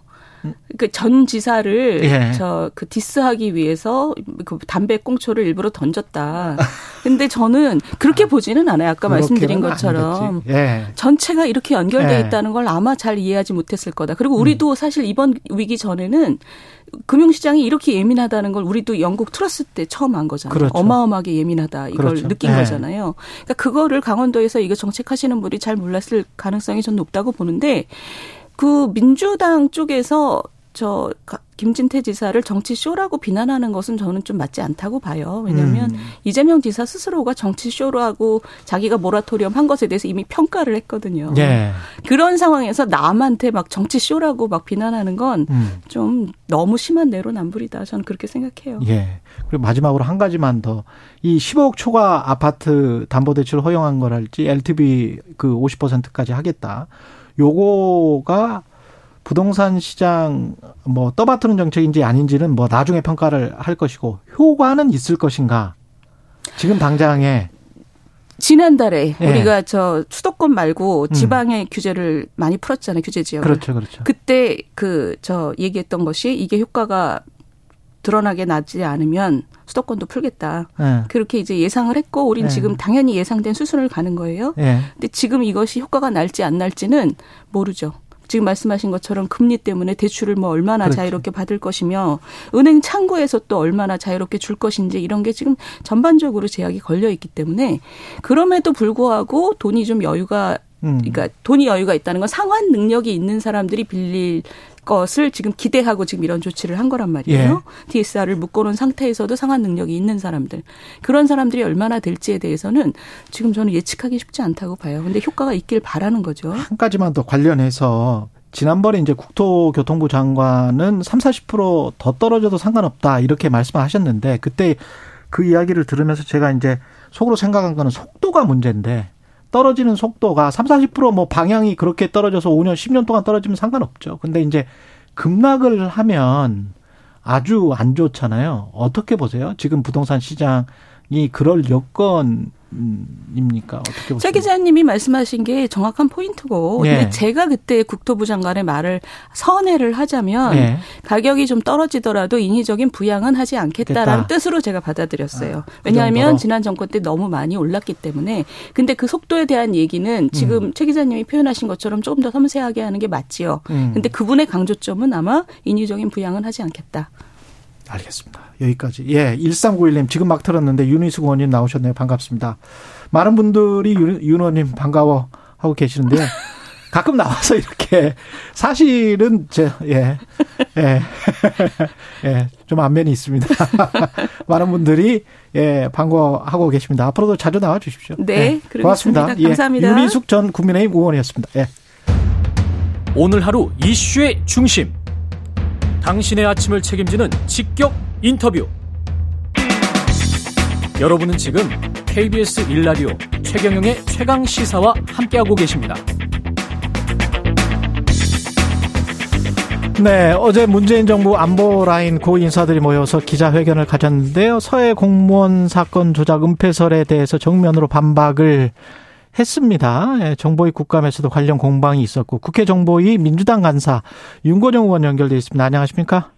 그전 지사를 예. 저그 디스하기 위해서 그 담배 꽁초를 일부러 던졌다. 근데 저는 그렇게 보지는 않아요. 아까 말씀드린 것처럼. 예. 전체가 이렇게 연결돼 예. 있다는 걸 아마 잘 이해하지 못했을 거다. 그리고 음. 우리도 사실 이번 위기 전에는 금융시장이 이렇게 예민하다는 걸 우리도 영국 트러스 때 처음 안 거잖아요. 그렇죠. 어마어마하게 예민하다 이걸 그렇죠. 느낀 예. 거잖아요. 그러니까 그거를 강원도에서 이거 정책하시는 분이 잘 몰랐을 가능성이 전 높다고 보는데 그 민주당 쪽에서 저 가- 김진태 지사를 정치 쇼라고 비난하는 것은 저는 좀 맞지 않다고 봐요. 왜냐하면 음. 이재명 지사 스스로가 정치 쇼로 하고 자기가 모라토리엄 한 것에 대해서 이미 평가를 했거든요. 예. 그런 상황에서 남한테 막 정치 쇼라고 막 비난하는 건좀 음. 너무 심한 내로남불이다. 저는 그렇게 생각해요. 예. 그리고 마지막으로 한 가지만 더. 이 15억 초과 아파트 담보대출 허용한 걸 할지 LTV 그 50%까지 하겠다. 요거가 부동산 시장 뭐 떠받드는 정책인지 아닌지는 뭐 나중에 평가를 할 것이고 효과는 있을 것인가. 지금 당장에 지난달에 예. 우리가 저 수도권 말고 지방의 규제를 많이 풀었잖아요. 규제 지역을. 그렇죠, 그렇죠. 그때 그 저 얘기했던 것이 이게 효과가 드러나게 나지 않으면 수도권도 풀겠다. 예. 그렇게 이제 예상을 했고 우린 예. 지금 당연히 예상된 수순을 가는 거예요. 예. 근데 지금 이것이 효과가 날지 안 날지는 모르죠. 지금 말씀하신 것처럼 금리 때문에 대출을 뭐 얼마나 그렇죠. 자유롭게 받을 것이며 은행 창구에서 또 얼마나 자유롭게 줄 것인지 이런 게 지금 전반적으로 제약이 걸려 있기 때문에 그럼에도 불구하고 돈이 좀 여유가 음. 그러니까 돈이 여유가 있다는 건 상환 능력이 있는 사람들이 빌릴 것을 지금 기대하고 지금 이런 조치를 한 거란 말이에요. 예. DSR을 묶어놓은 상태에서도 상환 능력이 있는 사람들 그런 사람들이 얼마나 될지에 대해서는 지금 저는 예측하기 쉽지 않다고 봐요. 근데 효과가 있길 바라는 거죠. 한 가지만 더 관련해서 지난번에 이제 국토교통부 장관은 3, 40%더 떨어져도 상관없다 이렇게 말씀하셨는데 그때 그 이야기를 들으면서 제가 이제 속으로 생각한 거는 속도가 문제인데 떨어지는 속도가 3, 40%뭐 방향이 그렇게 떨어져서 5년, 10년 동안 떨어지면 상관없죠. 근데 이제 급락을 하면 아주 안 좋잖아요. 어떻게 보세요? 지금 부동산 시장의 그럴 여건 입니까? 어떻게 보세요? 최 기자님이 말씀하신 게 정확한 포인트고 예. 근데 제가 그때 국토부 장관의 말을 선회를 하자면 예. 가격이 좀 떨어지더라도 인위적인 부양은 하지 않겠다라는 됐다. 뜻으로 제가 받아들였어요. 그 왜냐하면 정도로? 지난 정권 때 너무 많이 올랐기 때문에 근데 그 속도에 대한 얘기는 지금 음. 최 기자님이 표현하신 것처럼 조금 더 섬세하게 하는 게 맞지요. 음. 근데 그분의 강조점은 아마 인위적인 부양은 하지 않겠다. 알겠습니다. 여기까지. 예, 1391님 지금 막 들었는데 윤희숙 의원님 나오셨네요. 반갑습니다. 많은 분들이 윤, 윤 의원님 반가워 하고 계시는데요. (laughs) 가끔 나와서 이렇게 사실은 제 예. 예. (laughs) 예. 좀 안면이 있습니다. (laughs) 많은 분들이 예, 반가워하고 계십니다. 앞으로도 자주 나와 주십시오. 네, 그러겠습니다. 고맙습니다. 감사합니다. 예, 윤희숙 전 국민의힘 의원이었습니다. 예. 오늘 하루 이슈의 중심. 당신의 아침을 책임지는 직격 인터뷰. 여러분은 지금 KBS 1라디오 최경영의 최강 시사와 함께하고 계십니다. 네, 어제 문재인 정부 안보 라인 고 인사들이 모여서 기자회견을 가졌는데요. 서해 공무원 사건 조작 은폐설에 대해서 정면으로 반박을 했습니다. 예, 정보위 국감에서도 관련 공방이 있었고 국회 정보위 민주당 간사 윤건영 의원 연결돼 있습니다. 안녕하십니까?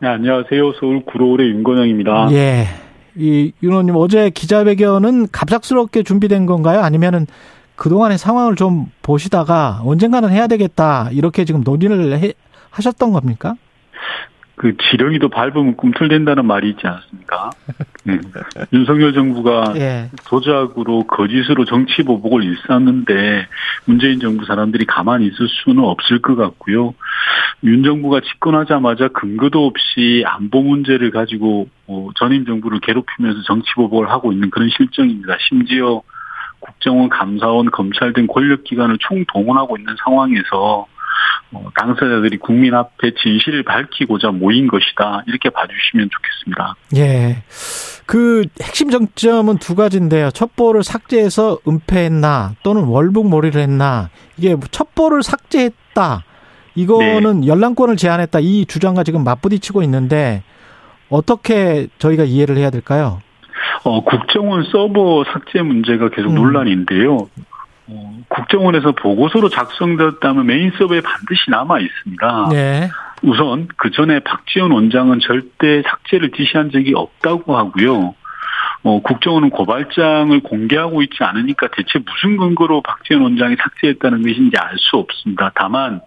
네, 안녕하세요. 서울 구로울의 윤건영입니다. 예. 이 윤 의원님 어제 기자회견은 갑작스럽게 준비된 건가요? 아니면은 그동안의 상황을 좀 보시다가 언젠가는 해야 되겠다 이렇게 지금 논의를 해, 하셨던 겁니까? 그 지렁이도 밟으면 꿈틀댄다는 말이 있지 않습니까? 네. (laughs) 윤석열 정부가 예. 조작으로 거짓으로 정치 보복을 일삼는데 문재인 정부 사람들이 가만히 있을 수는 없을 것 같고요. 윤 정부가 집권하자마자 근거도 없이 안보 문제를 가지고 어, 전임 정부를 괴롭히면서 정치 보복을 하고 있는 그런 실정입니다. 심지어 국정원, 감사원, 검찰 등 권력기관을 총동원하고 있는 상황에서 어, 당사자들이 국민 앞에 진실을 밝히고자 모인 것이다. 이렇게 봐주시면 좋겠습니다. 예. 그 핵심 정점은 두 가지인데요. 첩보를 삭제해서 은폐했나 또는 월북몰이를 했나 이게 첩보를 삭제했다. 이거는 연락권을 제한했다. 이 주장과 지금 맞부딪히고 있는데 어떻게 저희가 이해를 해야 될까요? 어, 국정원 서버 삭제 문제가 계속 음. 논란인데요. 어, 국정원에서 보고서로 작성되었다면 메인 서버에 반드시 남아 있습니다. 네. 우선 그 전에 박지원 원장은 절대 삭제를 지시한 적이 없다고 하고요. 어, 국정원은 고발장을 공개하고 있지 않으니까 대체 무슨 근거로 박지원 원장이 삭제했다는 것인지 알 수 없습니다. 다만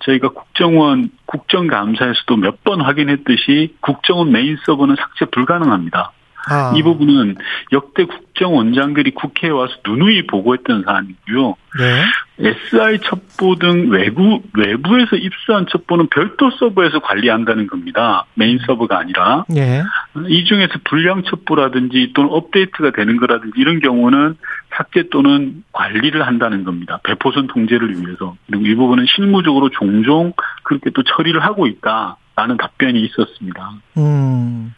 저희가 국정원 국정감사에서도 몇 번 확인했듯이 국정원 메인 서버는 삭제 불가능합니다. 아. 이 부분은 역대 국정원장들이 국회에 와서 누누이 보고했던 사안이고요. 네. SI 첩보 등 외부, 외부에서 입수한 첩보는 별도 서버에서 관리한다는 겁니다. 메인 서버가 아니라. 예. 이 중에서 불량 첩보라든지 또는 업데이트가 되는 거라든지 이런 경우는 삭제 또는 관리를 한다는 겁니다. 배포선 통제를 위해서. 그리고 이 부분은 실무적으로 종종 그렇게 또 처리를 하고 있다 라는 답변이 있었습니다. 음.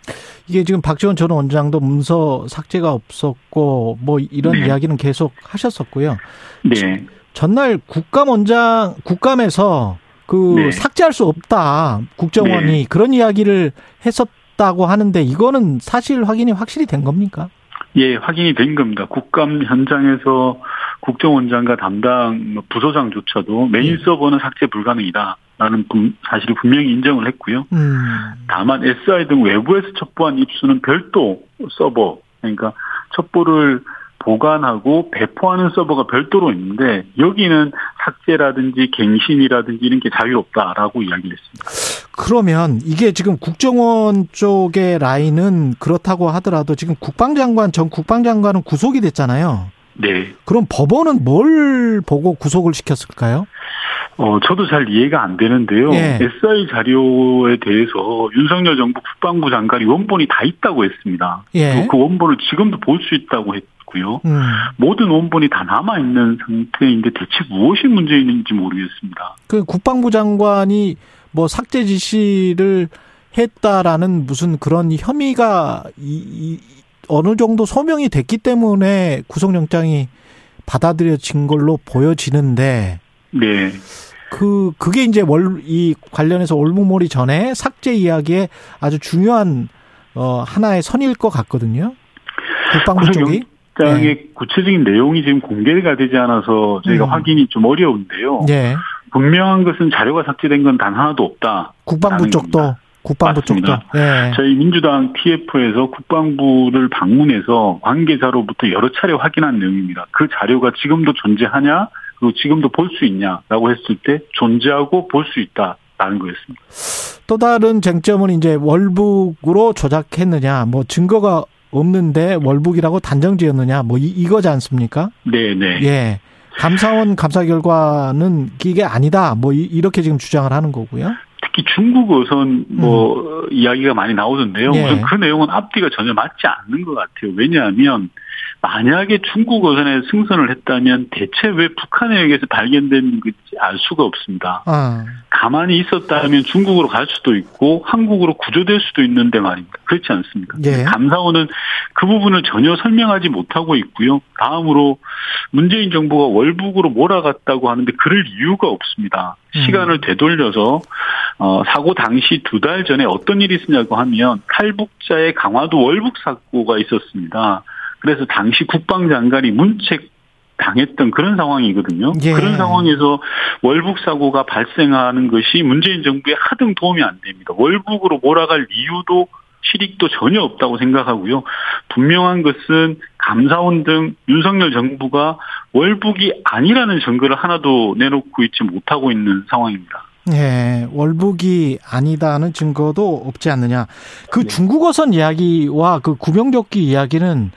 이게 지금 박지원 전 원장도 문서 삭제가 없었고 뭐 이런 네. 이야기는 계속 하셨었고요. 네. 전날 국감 원장 국감에서 그 네. 삭제할 수 없다 국정원이 네. 그런 이야기를 했었다고 하는데 이거는 사실 확인이 확실히 된 겁니까? 예, 확인이 된 겁니다. 국감 현장에서 국정원장과 담당 뭐 부서장조차도 메인 예. 서버는 삭제 불가능이다 라는 분- 사실을 분명히 인정을 했고요. 음. 다만 SI 등 외부에서 첩보한 입수는 별도 서버, 그러니까 첩보를 보관하고 배포하는 서버가 별도로 있는데 여기는 삭제라든지 갱신이라든지 이런 게 자유롭다라고 이야기를 했습니다. 그러면 이게 지금 국정원 쪽의 라인은 그렇다고 하더라도 지금 국방장관 전 국방장관은 구속이 됐잖아요. 네. 그럼 법원은 뭘 보고 구속을 시켰을까요? 어, 저도 잘 이해가 안 되는데요. 예. SI 자료에 대해서 윤석열 정부 국방부 장관이 원본이 다 있다고 했습니다. 예. 그리고 그 원본을 지금도 볼 수 있다고 했고요. 음. 모든 원본이 다 남아 있는 상태인데 대체 무엇이 문제인지 모르겠습니다. 그 국방부 장관이 뭐 삭제 지시를 했다라는 무슨 그런 혐의가 이, 이 어느 정도 소명이 됐기 때문에 구속영장이 받아들여진 걸로 보여지는데 네. 그 그게 이제 월 이 관련해서 올무몰이 전에 삭제 이야기에 아주 중요한 어 하나의 선일 것 같거든요. 국방부 쪽이 영장의 네. 구체적인 내용이 지금 공개가 되지 않아서 저희가 음. 확인이 좀 어려운데요. 네. 분명한 것은 자료가 삭제된 건 단 하나도 없다. 국방부 쪽도 겁니다. 국방부 맞습니다. 쪽도. 네. 저희 민주당 TF에서 국방부를 방문해서 관계자로부터 여러 차례 확인한 내용입니다. 그 자료가 지금도 존재하냐? 그리고 지금도 볼 수 있냐라고 했을 때 존재하고 볼 수 있다 라는 거였습니다. 또 다른 쟁점은 이제 월북으로 조작했느냐, 뭐 증거가 없는데 월북이라고 단정 지었느냐, 뭐 이, 이거지 않습니까? 네, 네. 예. 감사원 감사 결과는 이게 아니다. 뭐 이, 렇게 지금 주장을 하는 거고요. 특히 중국 어선 뭐 음. 이야기가 많이 나오던데요. 예. 우선 그 내용은 앞뒤가 전혀 맞지 않는 것 같아요. 왜냐하면 만약에 중국 어선에 승선을 했다면 대체 왜 북한에 의해서 발견된 건지 알 수가 없습니다. 아. 가만히 있었다면 중국으로 갈 수도 있고 한국으로 구조될 수도 있는데 말입니다. 그렇지 않습니까? 예. 감사원은 그 부분을 전혀 설명하지 못하고 있고요. 다음으로 문재인 정부가 월북으로 몰아갔다고 하는데 그럴 이유가 없습니다. 음. 시간을 되돌려서 어, 사고 당시 두 달 전에 어떤 일이 있었냐고 하면 탈북자의 강화도 월북 사고가 있었습니다. 그래서 당시 국방장관이 문책 당했던 그런 상황이거든요. 예. 그런 상황에서 월북 사고가 발생하는 것이 문재인 정부에 하등 도움이 안 됩니다. 월북으로 몰아갈 이유도 실익도 전혀 없다고 생각하고요. 분명한 것은 감사원 등 윤석열 정부가 월북이 아니라는 증거를 하나도 내놓고 있지 못하고 있는 상황입니다. 예, 월북이 아니다는 증거도 없지 않느냐. 그 네. 중국어선 이야기와 그 구명조끼 이야기는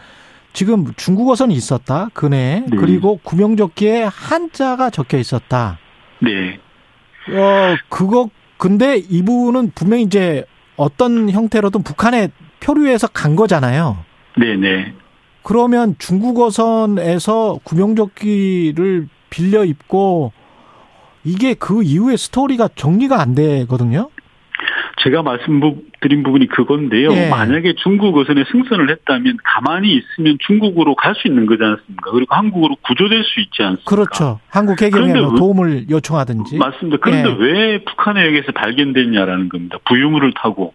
지금 중국어선이 있었다 그네 네. 그리고 구명조끼에 한자가 적혀 있었다. 네. 어 그거 근데 이 부분은 분명히 이제 어떤 형태로든 북한에 표류해서 간 거잖아요. 네네. 네. 그러면 중국어선에서 구명조끼를 빌려 입고 이게 그 이후에 스토리가 정리가 안 되거든요. 제가 말씀 드린 부분이 그건데요. 예. 만약에 중국 어선에 승선을 했다면 가만히 있으면 중국으로 갈 수 있는 거지 않습니까? 그리고 한국으로 구조될 수 있지 않습니까? 그렇죠. 한국 해경에 뭐 도움을 요청하든지. 맞습니다. 그런데 예. 왜 북한에 의해서 발견됐냐라는 겁니다. 부유물을 타고.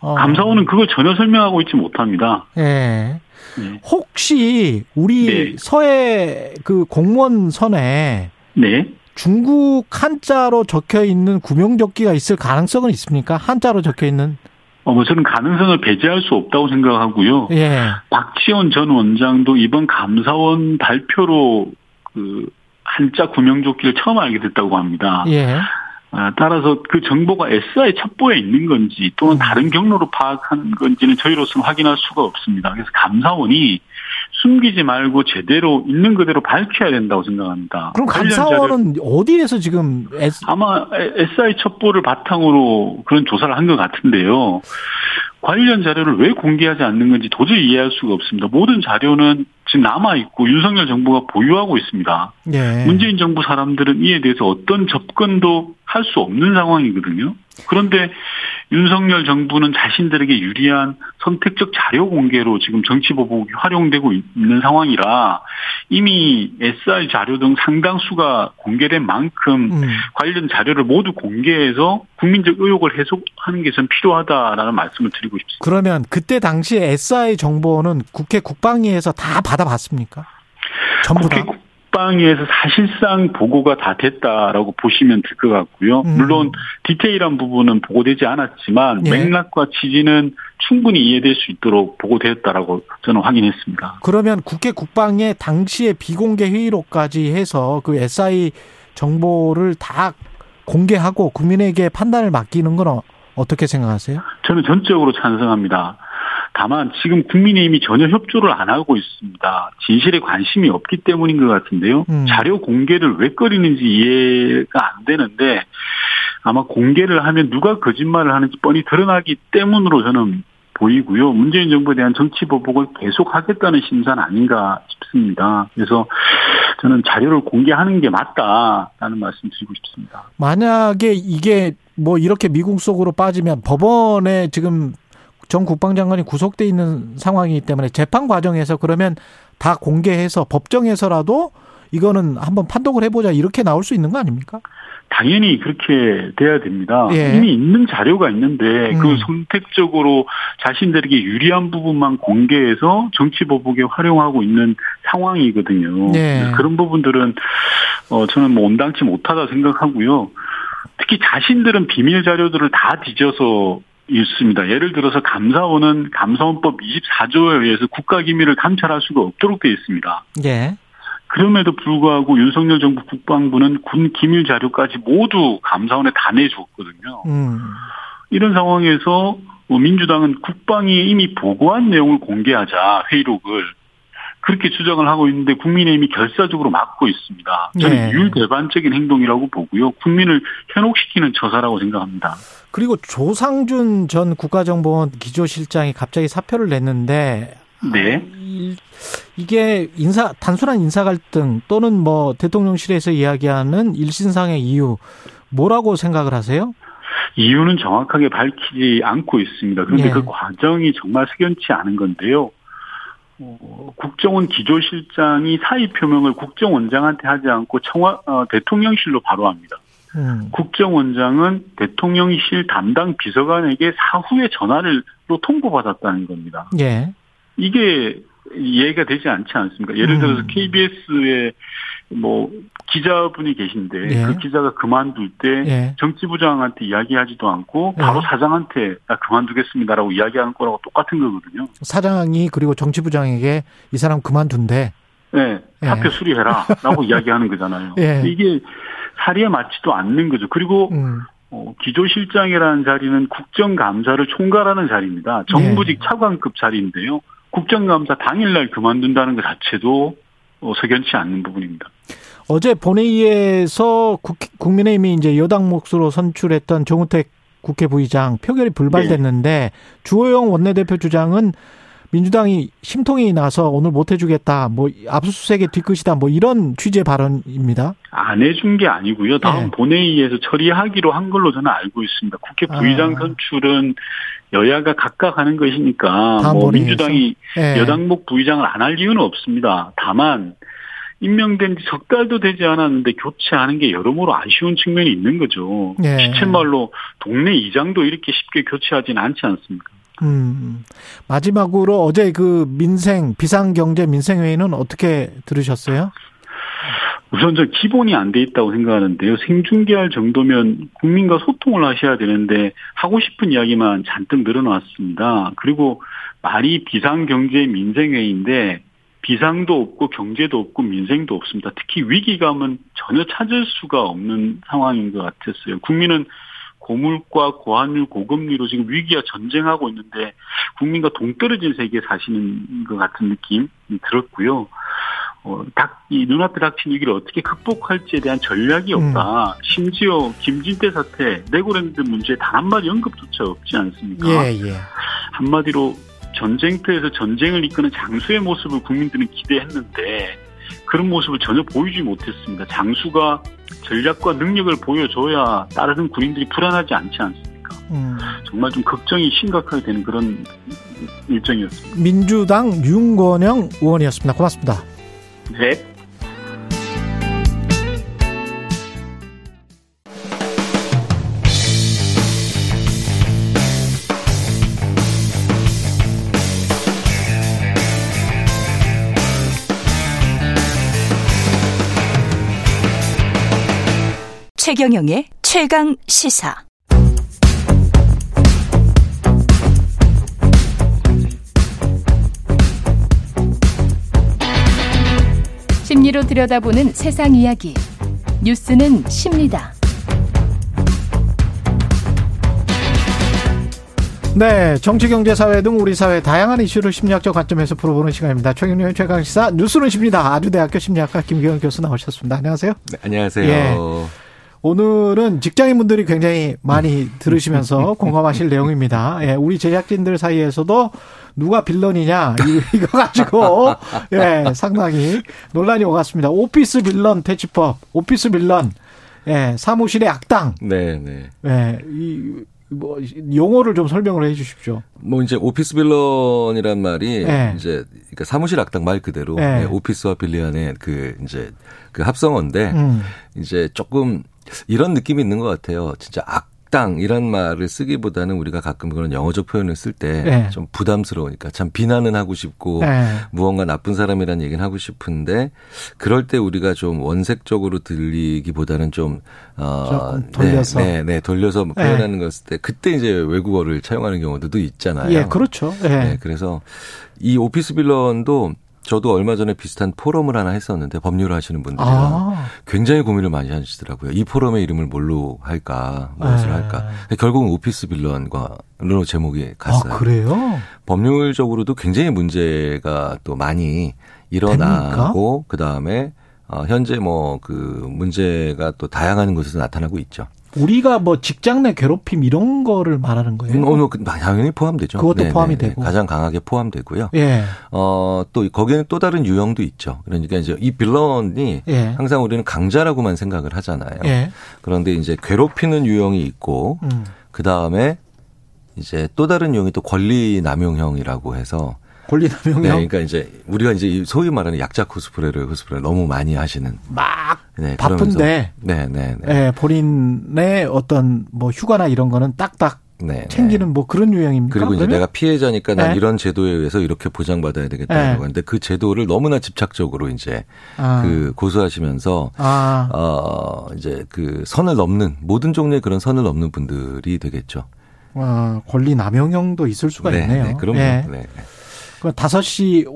어. 감사원은 그걸 전혀 설명하고 있지 못합니다. 예. 네. 혹시 우리 네. 서해 그 공무원 선에 네. 중국 한자로 적혀 있는 구명조끼가 있을 가능성은 있습니까? 한자로 적혀 있는? 어, 뭐 저는 가능성을 배제할 수 없다고 생각하고요. 예. 박지원 전 원장도 이번 감사원 발표로 그 한자 구명조끼를 처음 알게 됐다고 합니다. 예. 아, 따라서 그 정보가 SI 첩보에 있는 건지 또는 음. 다른 경로로 파악한 건지는 저희로서는 확인할 수가 없습니다. 그래서 감사원이 숨기지 말고 제대로 있는 그대로 밝혀야 된다고 생각합니다. 그럼 감사원은 어디에서 지금 S... 아마 SI 첩보를 바탕으로 그런 조사를 한 것 같은데요. 관련 자료를 왜 공개하지 않는 건지 도저히 이해할 수가 없습니다. 모든 자료는 지금 남아 있고 윤석열 정부가 보유하고 있습니다. 네. 문재인 정부 사람들은 이에 대해서 어떤 접근도 할 수 없는 상황이거든요. 그런데 윤석열 정부는 자신들에게 유리한 선택적 자료 공개로 지금 정치 보복이 활용되고 있는 상황이라 이미 SR 자료 등 상당수가 공개된 만큼 음. 관련 자료를 모두 공개해서 국민적 의혹을 해소하는 게 전 필요하다라는 말씀을 드리고 싶습니다. 그러면 그때 당시에 SI 정보는 국회 국방위에서 다 받아봤습니까? 전부 다? 국방위에서 사실상 보고가 다 됐다라고 보시면 될 것 같고요. 음. 물론 디테일한 부분은 보고되지 않았지만 예. 맥락과 취지는 충분히 이해될 수 있도록 보고되었다라고 저는 확인했습니다. 그러면 국회 국방에 당시에 비공개 회의록까지 해서 그 SI 정보를 다 공개하고 국민에게 판단을 맡기는 건 어떻게 생각하세요? 저는 전적으로 찬성합니다. 다만 지금 국민의힘이 전혀 협조를 안 하고 있습니다. 진실에 관심이 없기 때문인 것 같은데요. 음. 자료 공개를 왜 꺼리는지 이해가 안 되는데 아마 공개를 하면 누가 거짓말을 하는지 뻔히 드러나기 때문으로 저는 보이고요. 문재인 정부에 대한 정치 보복을 계속하겠다는 심산 아닌가 싶습니다. 그래서 저는 자료를 공개하는 게 맞다라는 말씀 드리고 싶습니다. 만약에 이게 뭐 이렇게 미국 속으로 빠지면 법원에 지금 전 국방장관이 구속돼 있는 상황이기 때문에 재판 과정에서 그러면 다 공개해서 법정에서라도 이거는 한번 판독을 해보자 이렇게 나올 수 있는 거 아닙니까? 당연히 그렇게 돼야 됩니다. 예. 이미 있는 자료가 있는데 음. 그 선택적으로 자신들에게 유리한 부분만 공개해서 정치 보복에 활용하고 있는 상황이거든요. 예. 그런 부분들은 어 저는 뭐 온당치 못하다 생각하고요. 특히 자신들은 비밀 자료들을 다 뒤져서 있습니다. 예를 들어서 감사원은 감사원법 24조에 의해서 국가기밀을 감찰할 수가 없도록 되어 있습니다. 예. 그럼에도 불구하고 윤석열 정부 국방부는 군 기밀 자료까지 모두 감사원에 다 내줬거든요. 음. 이런 상황에서 뭐 민주당은 국방이 이미 보고한 내용을 공개하자 회의록을 그렇게 주장을 하고 있는데 국민의힘이 결사적으로 막고 있습니다. 저는 네. 율대반적인 행동이라고 보고요. 국민을 현혹시키는 처사라고 생각합니다. 그리고 조상준 전 국가정보원 기조실장이 갑자기 사표를 냈는데 네. 이- 이게 인사 단순한 인사 갈등 또는 뭐 대통령실에서 이야기하는 일신상의 이유 뭐라고 생각을 하세요? 이유는 정확하게 밝히지 않고 있습니다. 그런데 예. 그 과정이 정말 석연치 않은 건데요. 어, 국정원 기조실장이 사의 표명을 국정원장한테 하지 않고 청와 어, 대통령실로 바로 합니다. 음. 국정원장은 대통령실 담당 비서관에게 사후에 전화를로 통보받았다는 겁니다. 예. 이게 이해가 되지 않지 않습니까? 예를 음. 들어서 KBS에 뭐 기자분이 계신데 예. 그 기자가 그만둘 때 예. 정치부장한테 이야기하지도 않고 바로 예. 사장한테 나 그만두겠습니다라고 이야기하는 거라고 똑같은 거거든요. 사장이 그리고 정치부장에게 이 사람 그만둔대. 네, 예. 사표 수리해라라고 (laughs) 이야기하는 거잖아요. 예. 이게 사리에 맞지도 않는 거죠. 그리고 음. 어, 기조실장이라는 자리는 국정감사를 총괄하는 자리입니다. 정부직 차관급 자리인데요. 국정감사 당일날 그만둔다는 것 자체도 어, 석연치 않는 부분입니다. 어제 본회의에서 국, 국민의힘이 이제 여당 몫으로 선출했던 정우택 국회 부의장 표결이 불발됐는데 주호영 원내대표 주장은 민주당이 심통이 나서 오늘 못 해주겠다, 뭐 압수수색의 뒤끝이다, 뭐 이런 취재 발언입니다. 안 해준 게 아니고요. 다음 네. 본회의에서 처리하기로 한 걸로 저는 알고 있습니다. 국회 부의장 아. 선출은 여야가 각각 하는 것이니까 뭐? 민주당이 예. 여당목 부의장을 안 할 이유는 없습니다. 다만 임명된 지 석 달도 되지 않았는데 교체하는 게 여러모로 아쉬운 측면이 있는 거죠. 예. 시쳇말로 동네 이장도 이렇게 쉽게 교체하지는 않지 않습니까? 음. 마지막으로 어제 그 민생 비상경제 민생 회의는 어떻게 들으셨어요? 우선 저 기본이 안 돼 있다고 생각하는데요. 생중계할 정도면 국민과 소통을 하셔야 되는데 하고 싶은 이야기만 잔뜩 늘어놨습니다. 그리고 말이 비상경제 민생회의인데 비상도 없고 경제도 없고 민생도 없습니다. 특히 위기감은 전혀 찾을 수가 없는 상황인 것 같았어요. 국민은 고물가, 고환율, 고금리로 지금 위기와 전쟁하고 있는데 국민과 동떨어진 세계에 사시는 것 같은 느낌이 들었고요. 어, 닥, 이 눈앞에 닥친 위기를 어떻게 극복할지에 대한 전략이 없다. 심지어 김진태 사태, 레고랜드 문제 단 한마디 언급조차 없지 않습니까? 예, 예. 한마디로 전쟁터에서 전쟁을 이끄는 장수의 모습을 국민들은 기대했는데 그런 모습을 전혀 보이지 못했습니다. 장수가 전략과 능력을 보여줘야 따르는 군인들이 불안하지 않지 않습니까? 음. 정말 좀 걱정이 심각하게 되는 그런 일정이었습니다. 민주당 윤건영 의원이었습니다. 고맙습니다. 네. 최경영의 최강 시사. 심리로 들여다보는 세상 이야기. 뉴스는 십니다. 네, 정치, 경제, 사회 등 우리 사회 다양한 이슈를 심리학적 관점에서 풀어보는 시간입니다. 최경영의 최강시사 뉴스는 십니다. 아주대학교 심리학과 김경현 교수 나오셨습니다. 안녕하세요. 네, 안녕하세요. 예. 오늘은 직장인분들이 굉장히 많이 들으시면서 (laughs) 공감하실 내용입니다. 예, 우리 제작진들 사이에서도 누가 빌런이냐 이- (laughs) 이거 가지고 예, 상당히 논란이 오갔습니다. 오피스 빌런 퇴치법, 오피스 빌런, 예, 사무실의 악당, 네, 네. 예, 이, 뭐, 용어를 좀 설명을 해 주십시오. 뭐 이제 오피스 빌런이란 말이 네. 이제 그러니까 사무실 악당 말 그대로 네. 네, 오피스와 빌리안의 그 이제 그 합성어인데 음. 이제 조금 이런 느낌이 있는 것 같아요. 진짜 악당 이란 말을 쓰기보다는 우리가 가끔 그런 영어적 표현을 쓸 때좀 네. 부담스러우니까 참 비난은 하고 싶고 네. 무언가 나쁜 사람이라는 얘기는 하고 싶은데 그럴 때 우리가 좀 원색적으로 들리기보다는 좀 어, 돌려서. 네, 네, 네, 돌려서 표현하는 것을 때 그때 이제 외국어를 차용하는 경우도 있잖아요. 예, 그렇죠. 예. 네, 그래서 이 오피스 빌런도 저도 얼마 전에 비슷한 포럼을 하나 했었는데 법률을 하시는 분들이랑 아. 굉장히 고민을 많이 하시더라고요. 이 포럼의 이름을 뭘로 할까, 무엇을 네. 할까. 결국은 오피스 빌런과로 제목이 갔어요. 아, 그래요? 법률적으로도 굉장히 문제가 또 많이 일어나고 그 다음에 어, 현재 뭐 그 문제가 또 다양한 곳에서 나타나고 있죠. 우리가 뭐 직장 내 괴롭힘 이런 거를 말하는 거예요. 음, 어, 그, 당연히 포함되죠. 그것도 네, 포함이 네, 네. 되고. 가장 강하게 포함되고요. 예. 어, 또 거기에는 또 다른 유형도 있죠. 그러니까 이제 이 빌런이 예. 항상 우리는 강자라고만 생각을 하잖아요. 예. 그런데 이제 괴롭히는 유형이 있고 음. 그 다음에 이제 또 다른 유형이 또 권리 남용형이라고 해서 권리 남용형. 네, 그러니까 이제 우리가 이제 이 소위 말하는 약자 코스프레를 코스프레 너무 많이 하시는 막 네, 바쁜데. 네, 네, 네. 예, 본인의 어떤 뭐 휴가나 이런 거는 딱딱 네, 챙기는 뭐 그런 유형입니까? 그리고 이제 그러면? 내가 피해자니까 난 네. 이런 제도에 의해서 이렇게 보장받아야 되겠다고 네. 하는데 그 제도를 너무나 집착적으로 이제 아. 그 고수하시면서 아. 어 이제 그 선을 넘는 모든 종류의 그런 선을 넘는 분들이 되겠죠. 어, 권리 남용형도 있을 수가 네, 있네요. 네, 그럼요. 예. 네. 그 5시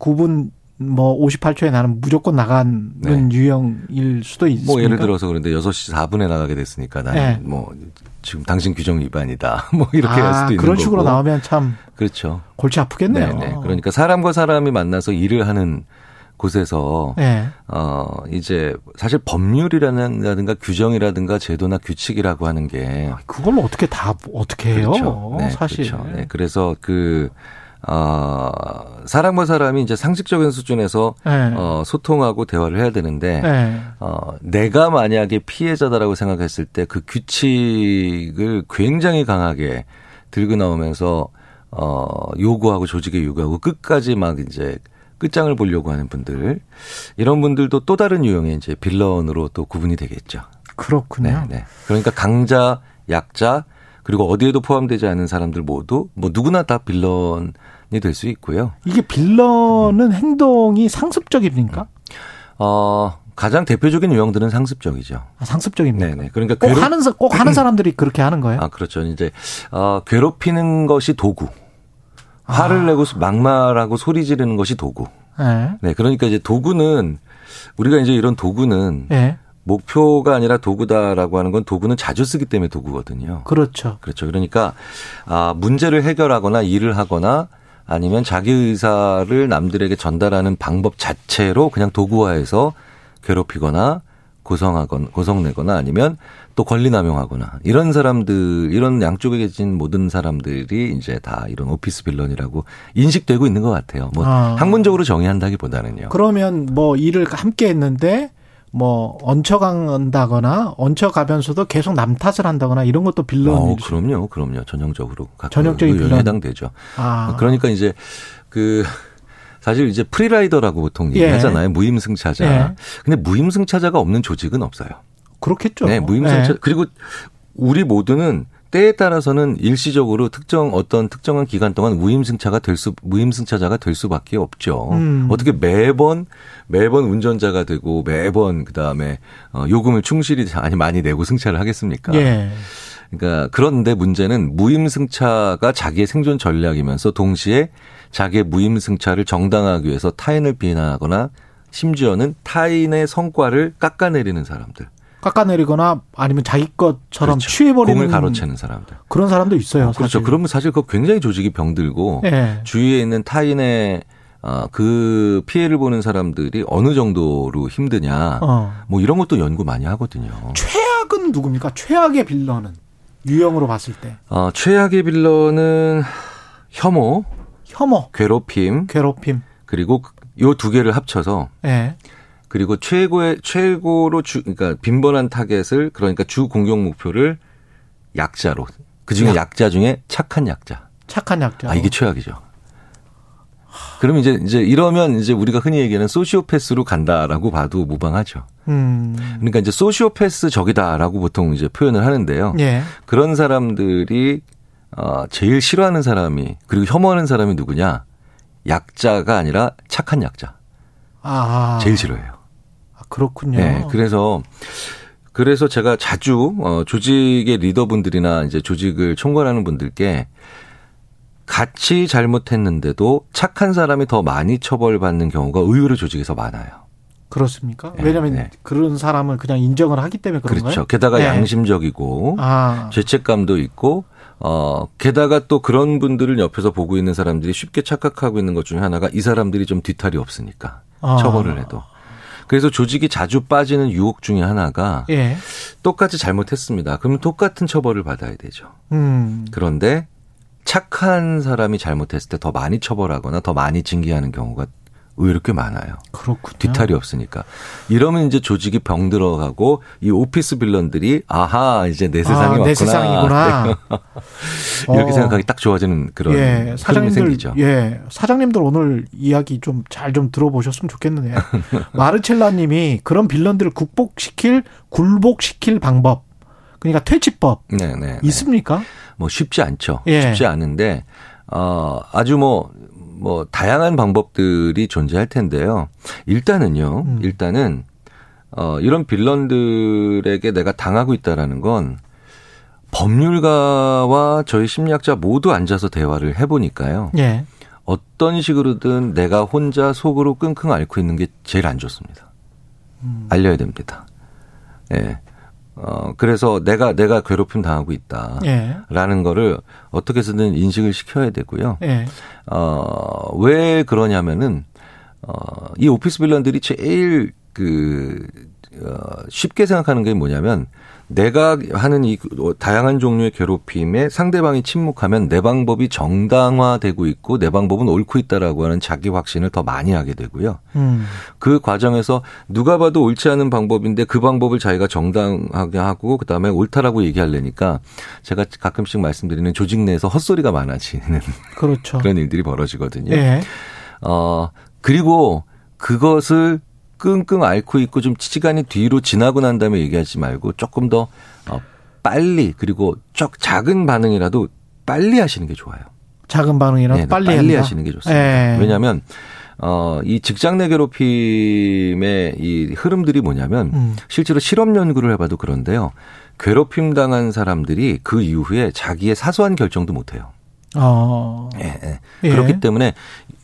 59분 뭐 58초에 나는 무조건 나가는 유형일 수도 있습니까? 뭐 예를 들어서 그런데 6시 4분에 나가게 됐으니까 나는 네. 뭐 지금 당신 규정 위반이다. (laughs) 뭐 이렇게 아, 할 수도 있는 그런 거고. 식으로 나오면 참 그렇죠. 골치 아프겠네요. 네, 네. 그러니까 사람과 사람이 만나서 일을 하는 곳에서 네. 어 이제 사실 법률이라든가 규정이라든가 제도나 규칙이라고 하는 게 그걸 어떻게 다 어떻게 해요? 그렇죠. 네, 사실. 그렇죠. 네, 그래서 그 어, 사람과 사람이 이제 상식적인 수준에서 네. 어, 소통하고 대화를 해야 되는데 네. 어, 내가 만약에 피해자다라고 생각했을 때 그 규칙을 굉장히 강하게 들고 나오면서 어, 요구하고 조직에 요구하고 끝까지 막 이제 끝장을 보려고 하는 분들 이런 분들도 또 다른 유형의 이제 빌런으로 또 구분이 되겠죠. 그렇군요. 네, 네. 그러니까 강자, 약자 그리고 어디에도 포함되지 않은 사람들 모두 뭐 누구나 다 빌런이 될 수 있고요. 이게 빌런은 행동이 상습적입니까? 어, 가장 대표적인 유형들은 상습적이죠. 아, 상습적입니까? 네네. 그러니까 꼭 괴롭- 하는 사- 꼭 하는 사람들이 그렇게 하는 거예요? 아, 그렇죠. 이제, 어, 괴롭히는 것이 도구. 아. 화를 내고 막말하고 소리 지르는 것이 도구. 네. 네. 그러니까 이제 도구는, 우리가 이제 이런 도구는 네. 목표가 아니라 도구다라고 하는 건 도구는 자주 쓰기 때문에 도구거든요. 그렇죠. 그렇죠. 그러니까, 아, 문제를 해결하거나 일을 하거나 아니면 자기 의사를 남들에게 전달하는 방법 자체로 그냥 도구화해서 괴롭히거나 고성하거나 고성내거나 아니면 또 권리 남용하거나 이런 사람들 이런 양쪽에 계신 모든 사람들이 이제 다 이런 오피스 빌런이라고 인식되고 있는 것 같아요. 뭐 아. 학문적으로 정의한다기보다는요. 그러면 뭐 일을 함께 했는데 뭐 얹혀간다거나 얹혀가면서도 계속 남 탓을 한다거나 이런 것도 빌런 어, 그럼요, 그럼요. 전형적으로 각 전형적인 그 빌런. 해당되죠. 아. 그러니까 이제 그 사실 이제 프리라이더라고 보통 예. 얘기하잖아요. 무임승차자. 예. 근데 무임승차자가 없는 조직은 없어요. 그렇겠죠. 네, 무임승차 예. 그리고 우리 모두는 때에 따라서는 일시적으로 특정 어떤 특정한 기간 동안 무임승차가 될 수 무임승차자가 될 수밖에 없죠. 음. 어떻게 매번 매번 운전자가 되고 매번 그다음에 어, 요금을 충실히 아니 많이 내고 승차를 하겠습니까? 예. 그러니까 그런데 문제는 무임승차가 자기의 생존 전략이면서 동시에 자기의 무임승차를 정당화하기 위해서 타인을 비난하거나 심지어는 타인의 성과를 깎아내리는 사람들. 깎아내리거나 아니면 자기 것처럼 그렇죠. 취해버리는 공을 가로채는 사람들. 그런 사람도 있어요. 그렇죠. 사실. 그러면 사실 그 굉장히 조직이 병들고 예. 주위에 있는 타인의 어, 그 피해를 보는 사람들이 어느 정도로 힘드냐. 어. 뭐 이런 것도 연구 많이 하거든요. 최악은 누굽니까? 최악의 빌런은 유형으로 봤을 때 어, 최악의 빌런은 혐오, 혐오, 괴롭힘, 괴롭힘. 그리고 요 두 개를 합쳐서 예. 그리고 최고의 최고로 주 그러니까 빈번한 타겟을 그러니까 주 공격 목표를 약자로 그 중에 약. 약자 중에 착한 약자. 착한 약자. 아 이게 최악이죠. 그럼 이제 이제 이러면 이제 우리가 흔히 얘기하는 소시오패스로 간다라고 봐도 무방하죠. 음. 그러니까 이제 소시오패스 적이다라고 보통 이제 표현을 하는데요. 예. 그런 사람들이 어 제일 싫어하는 사람이 그리고 혐오하는 사람이 누구냐? 약자가 아니라 착한 약자. 아. 제일 싫어해요. 아, 그렇군요. 네. 그래서 그래서 제가 자주 어 조직의 리더분들이나 이제 조직을 총괄하는 분들께 같이 잘못했는데도 착한 사람이 더 많이 처벌받는 경우가 의외로 조직에서 많아요. 그렇습니까? 네, 왜냐하면 네. 그런 사람을 그냥 인정을 하기 때문에 그런 그렇죠. 게다가 네. 양심적이고 아. 죄책감도 있고 어 게다가 또 그런 분들을 옆에서 보고 있는 사람들이 쉽게 착각하고 있는 것 중에 하나가 이 사람들이 좀 뒤탈이 없으니까 아. 처벌을 해도 그래서 조직이 자주 빠지는 유혹 중에 하나가 예. 똑같이 잘못했습니다. 그러면 똑같은 처벌을 받아야 되죠. 음. 그런데 착한 사람이 잘못했을 때 더 많이 처벌하거나 더 많이 징계하는 경우가 의외로 꽤 많아요. 그렇군요. 뒤탈이 없으니까. 이러면 이제 조직이 병들어가고 이 오피스 빌런들이 아하 이제 내 세상이 아, 왔구나. 내 세상이구나. (laughs) 이렇게 어. 생각하기 딱 좋아지는 그런 예, 사장님들, 생기죠. 예, 사장님들 오늘 이야기 좀 잘좀 들어보셨으면 좋겠네요. (laughs) 마르첼라님이 그런 빌런들을 극복시킬, 굴복시킬 방법, 그러니까 퇴치법 네, 네, 네. 있습니까? 뭐 쉽지 않죠. 예. 쉽지 않은데 어 아주 뭐 뭐 다양한 방법들이 존재할 텐데요. 일단은요. 음. 일단은 어 이런 빌런들에게 내가 당하고 있다라는 건 법률가와 저희 심리학자 모두 앉아서 대화를 해 보니까요. 예. 어떤 식으로든 내가 혼자 속으로 끙끙 앓고 있는 게 제일 안 좋습니다. 음. 알려야 됩니다. 예. 어, 그래서 내가, 내가 괴롭힘 당하고 있다. 예. 라는 거를 어떻게 해서든 인식을 시켜야 되고요. 예. 어, 왜 그러냐면은, 어, 이 오피스 빌런들이 제일 그, 어, 쉽게 생각하는 게 뭐냐면, 내가 하는 이 다양한 종류의 괴롭힘에 상대방이 침묵하면 내 방법이 정당화되고 있고 내 방법은 옳고 있다라고 하는 자기 확신을 더 많이 하게 되고요. 음. 그 과정에서 누가 봐도 옳지 않은 방법인데 그 방법을 자기가 정당하게 하고 그다음에 옳다라고 얘기하려니까 제가 가끔씩 말씀드리는 조직 내에서 헛소리가 많아지는 그렇죠. 그런 일들이 벌어지거든요. 예. 어, 그리고 그것을 끙끙 앓고 있고 좀 시간이 뒤로 지나고 난 다음에 얘기하지 말고 조금 더 어, 빨리 그리고 쪽 작은 반응이라도 빨리 하시는 게 좋아요. 작은 반응이라도 네, 빨리, 빨리 한다? 하시는 게 좋습니다. 예. 왜냐하면 어, 이 직장 내 괴롭힘의 이 흐름들이 뭐냐면 음. 실제로 실험 연구를 해봐도 그런데요. 괴롭힘 당한 사람들이 그 이후에 자기의 사소한 결정도 못 해요. 어. 예, 예. 예. 그렇기 때문에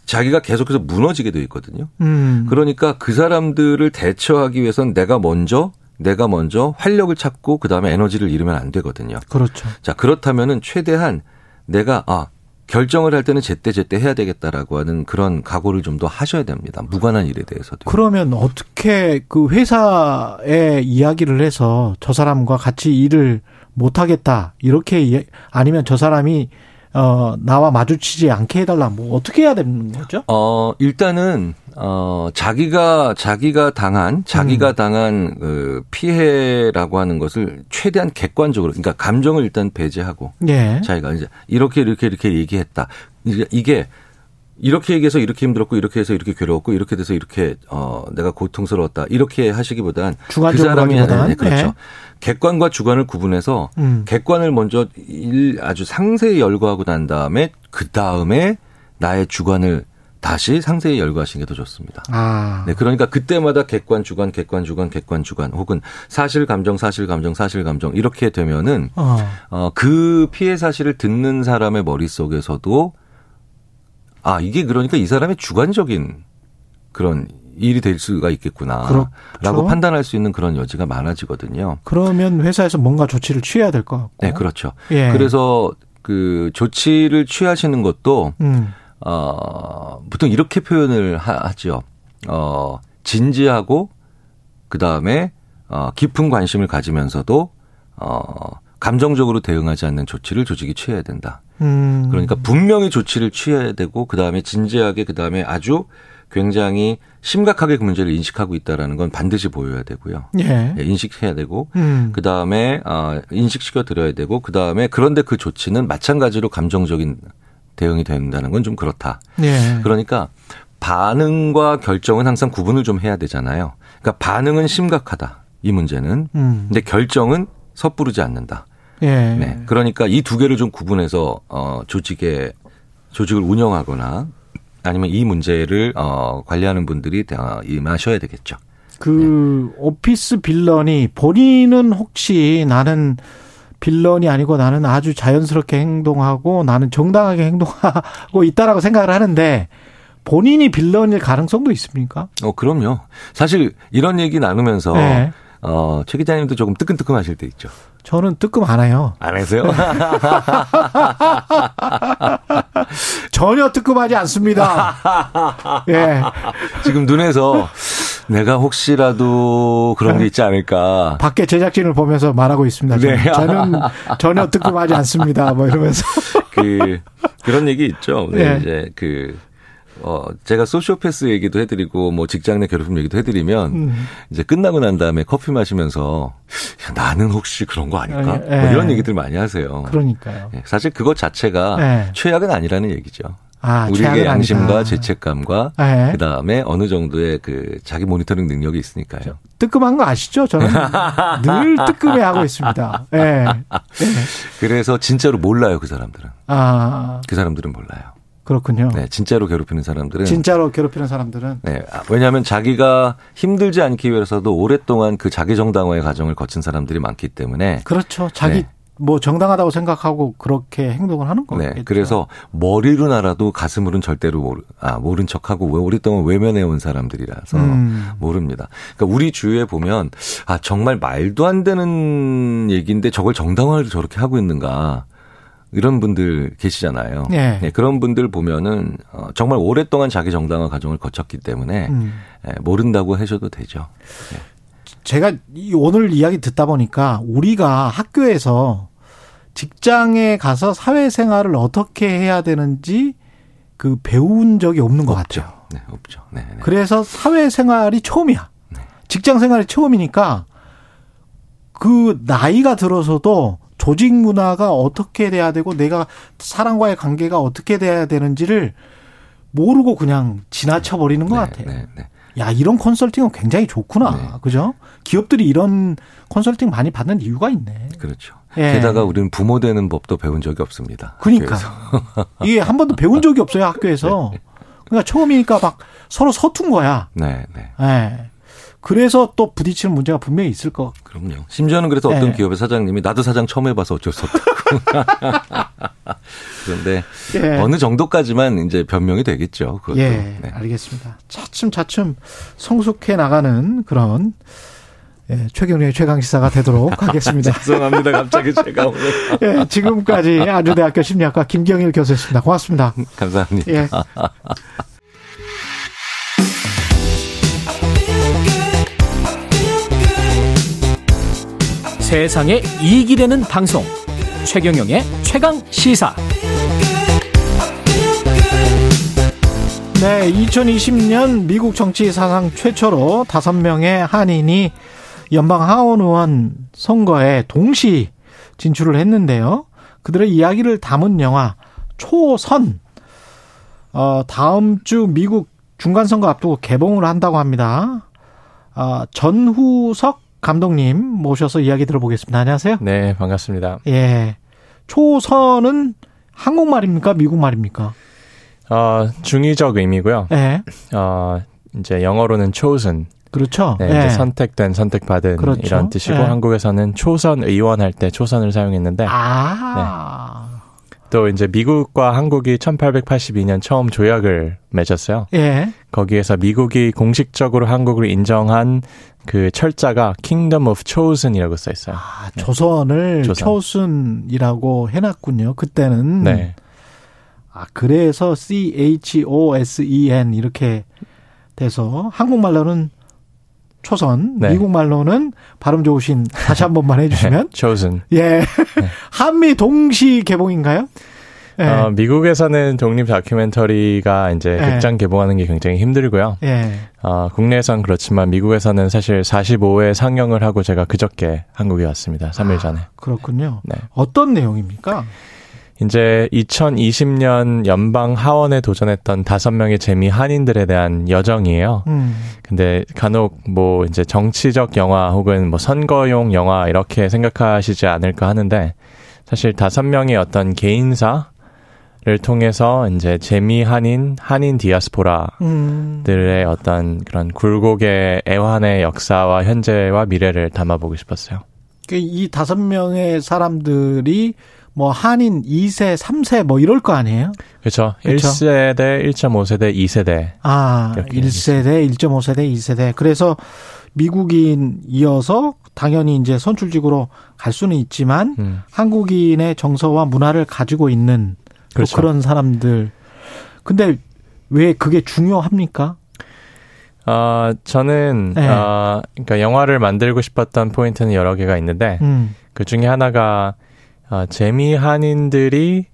자기가 계속해서 무너지게 돼 있거든요. 음. 그러니까 그 사람들을 대처하기 위해선 내가 먼저 내가 먼저 활력을 찾고 그다음에 에너지를 잃으면 안 되거든요. 그렇죠. 자, 그렇다면은 최대한 내가 아 결정을 할 때는 제때 제때 해야 되겠다라고 하는 그런 각오를 좀 더 하셔야 됩니다. 무관한 일에 대해서도. 그러면 어떻게 그 회사에 이야기를 해서 저 사람과 같이 일을 못 하겠다 이렇게 이- 아니면 저 사람이 어 나와 마주치지 않게 해달라 뭐 어떻게 해야 되는 거죠? 어, 일단은, 어, 자기가, 자기가 당한, 자기가 음. 당한, 그, 피해라고 하는 것을 최대한 객관적으로, 그러니까 감정을 일단 배제하고, 예. 자기가 이제 이렇게, 이렇게, 이렇게 얘기했다. 이게, 이렇게 얘기해서 이렇게 힘들었고, 이렇게 해서 이렇게 괴로웠고, 이렇게 돼서 이렇게, 어, 내가 고통스러웠다. 이렇게 하시기보단, 그 주관적으로 사람이 하는, 네, 그렇죠. 네. 객관과 주관을 구분해서, 음. 객관을 먼저 일 아주 상세히 열거하고 난 다음에 그 다음에 나의 주관을 다시 상세히 열거하시는 게 더 좋습니다. 아. 네, 그러니까 그때마다 객관 주관, 객관 주관, 객관 주관, 혹은 사실 감정, 사실 감정, 사실 감정 이렇게 되면은 어. 어, 그 피해 사실을 듣는 사람의 머릿속에서도 아, 이게 그러니까 이 사람의 주관적인 그런 일이 될 수가 있겠구나. 그렇죠. 라고 판단할 수 있는 그런 여지가 많아지거든요. 그러면 회사에서 뭔가 조치를 취해야 될 것 같고. 네, 그렇죠. 예. 그래서 그 조치를 취하시는 것도 음. 어 보통 이렇게 표현을 하, 하죠. 어 진지하고 그 다음에 어 깊은 관심을 가지면서도 어 감정적으로 대응하지 않는 조치를 조직이 취해야 된다. 음. 그러니까 분명히 조치를 취해야 되고 그 다음에 진지하게 그 다음에 아주 굉장히 심각하게 그 문제를 인식하고 있다라는 건 반드시 보여야 되고요. 예. 예, 인식해야 되고 음. 그 다음에 어, 인식시켜 드려야 되고 그 다음에 그런데 그 조치는 마찬가지로 감정적인 대응이 된다는 건 좀 그렇다. 예. 그러니까 반응과 결정은 항상 구분을 좀 해야 되잖아요. 그러니까 반응은 심각하다. 이 문제는. 음. 근데 결정은 섣부르지 않는다. 예. 네. 그러니까 이 두 개를 좀 구분해서 어 조직에 조직을 운영하거나 아니면 이 문제를 어 관리하는 분들이 어, 임하셔야 되겠죠. 그 오피스 빌런이 본인은 혹시 나는 빌런이 아니고 나는 아주 자연스럽게 행동하고 나는 정당하게 (laughs) 행동하고 있다라고 생각을 하는데 본인이 빌런일 가능성도 있습니까? 어 그럼요. 사실 이런 얘기 나누면서 네. 어, 최 기자님도 조금 뜨끔뜨끔하실 때 있죠. 저는 뜨끔 안 해요. 안 하세요? (laughs) 전혀 뜨끔하지 않습니다. (laughs) 예. 지금 눈에서 내가 혹시라도 그런 게 있지 않을까. 밖에 제작진을 보면서 말하고 있습니다. 저는, 네. 저는 전혀 뜨끔하지 않습니다. 뭐 이러면서. (laughs) 그 그런 얘기 있죠. 네, 네. 이제 그 어, 제가 소시오패스 얘기도 해드리고, 뭐, 직장 내 괴롭힘 얘기도 해드리면, 음. 이제 끝나고 난 다음에 커피 마시면서, 야, 나는 혹시 그런 거 아닐까? 예. 뭐 이런 얘기들 많이 하세요. 그러니까요. 예, 사실 그것 자체가 예. 최악은 아니라는 얘기죠. 아, 우리의 양심과 아니다. 죄책감과, 예. 그 다음에 어느 정도의 그 자기 모니터링 능력이 있으니까요. 뜨끔한 거 아시죠? 저는 (laughs) 늘 뜨끔해 하고 있습니다. (laughs) 예. 그래서 진짜로 몰라요, 그 사람들은. 아, 그 사람들은 몰라요. 그렇군요. 네, 진짜로 괴롭히는 사람들은. 진짜로 괴롭히는 사람들은 네. 아, 왜냐하면 자기가 힘들지 않기 위해서도 오랫동안 그 자기 정당화의 과정을 거친 사람들이 많기 때문에. 그렇죠. 자기 네. 뭐 정당하다고 생각하고 그렇게 행동을 하는 거겠죠. 네. 그래서 머리로 알아도 가슴으로는 절대로 모르, 아, 모른 척하고 왜 오랫동안 외면해 온 사람들이라서 음. 모릅니다. 그러니까 우리 주위에 보면 아, 정말 말도 안 되는 얘기인데 저걸 정당화를 저렇게 하고 있는가. 이런 분들 계시잖아요. 네. 네, 그런 분들 보면은 어, 정말 오랫동안 자기 정당화 과정을 거쳤기 때문에 음. 예, 모른다고 하셔도 되죠. 제가 이 오늘 이야기 듣다 보니까 우리가 학교에서 직장에 가서 사회생활을 어떻게 해야 되는지 그 배운 적이 없는 것 같아요. 네, 없죠. 네, 네. 그래서 사회생활이 처음이야. 직장생활이 처음이니까 그 나이가 들어서도 조직 문화가 어떻게 돼야 되고 내가 사람과의 관계가 어떻게 돼야 되는지를 모르고 그냥 지나쳐 버리는 것 같아요. 네, 네. 야, 이런 컨설팅은 굉장히 좋구나. 그죠? 기업들이 이런 컨설팅 많이 받는 이유가 있네. 그렇죠. 예. 게다가 우리는 부모 되는 법도 배운 적이 없습니다. 그러니까. 이게 한 번도 배운 적이 없어요 학교에서. (laughs) 그러니까 처음이니까 막 서로 서툰 거야. 네, 네. 예. 그래서 또 부딪히는 문제가 분명히 있을 거. 그럼요. 심지어는 그래서 어떤 예. 기업의 사장님이 나도 사장 처음 해봐서 어쩔 수 없다고. (laughs) 그런데 예. 어느 정도까지만 이제 변명이 되겠죠. 그것도. 예, 네. 알겠습니다. 차츰 차츰 성숙해 나가는 그런 예, 최경련의 최강 시사가 되도록 하겠습니다. (laughs) 죄송합니다. 갑자기 제가 오늘. (laughs) 예, 지금까지 안주대학교 심리학과 김경일 교수였습니다. 고맙습니다. 감사합니다. 예. 세상에 이익이 되는 방송 최경영의 최강 시사 네, 2020년 미국 정치 사상 최초로 다섯 명의 한인이 연방 하원 의원 선거에 동시 진출을 했는데요. 그들의 이야기를 담은 영화 초선 어, 다음 주 미국 중간 선거 앞두고 개봉을 한다고 합니다. 아, 전후석 감독님 모셔서 이야기 들어보겠습니다. 안녕하세요. 네, 반갑습니다. 예. 초선은 한국말입니까? 미국말입니까? 어, 중의적 의미고요. 예. 어, 이제 영어로는 chosen. 그렇죠. 네, 예. 선택된, 선택받은 그렇죠. 이런 뜻이고 예. 한국에서는 초선 의원 할 때 초선을 사용했는데 아. 또 이제 미국과 한국이 1882년 처음 조약을 맺었어요. 예. 거기에서 미국이 공식적으로 한국을 인정한 그 철자가 Kingdom of Chosen이라고 써 있어요. 아, 조선을 조선. 초순이라고 해 놨군요. 그때는. 네. 아, 그래서 C H O S E N 이렇게 돼서 한국말로는 초선, 네. 미국 말로는 발음 좋으신 다시 한 번만 (laughs) 해주시면. chosen. 예. (laughs) 한미 동시 개봉인가요? 예. 어, 미국에서는 독립 다큐멘터리가 이제 네. 극장 개봉하는 게 굉장히 힘들고요. 예. 어, 국내에선 그렇지만 미국에서는 사실 45회 상영을 하고 제가 그저께 한국에 왔습니다. 3일 전에. 그렇군요. 네. 어떤 내용입니까? 이제 2020년 연방 하원에 도전했던 다섯 명의 재미 한인들에 대한 여정이에요. 음. 근데 간혹 뭐 이제 정치적 영화 혹은 뭐 선거용 영화 이렇게 생각하시지 않을까 하는데 사실 다섯 명의 어떤 개인사 를 통해서 이제 재미 한인 한인 디아스포라들의 음. 어떤 그런 굴곡의 애환의 역사와 현재와 미래를 담아보고 싶었어요. 그이 다섯 명의 사람들이 뭐 한인 2세, 3세 뭐 이럴 거 아니에요? 그렇죠. 그쵸? 1세대, 1.5세대, 2세대. 아, 이렇게 1세대, 1.5세대, 2세대. 그래서 미국인이어서 당연히 이제 선출직으로 갈 수는 있지만 음. 한국인의 정서와 문화를 가지고 있는 또 그렇죠. 그런 사람들. 근데 왜 그게 중요합니까? 어, 저는, 네. 어, 그러니까 영화를 만들고 싶었던 포인트는 여러 개가 있는데, 음. 그 중에 하나가, 어, 재미 한인들이,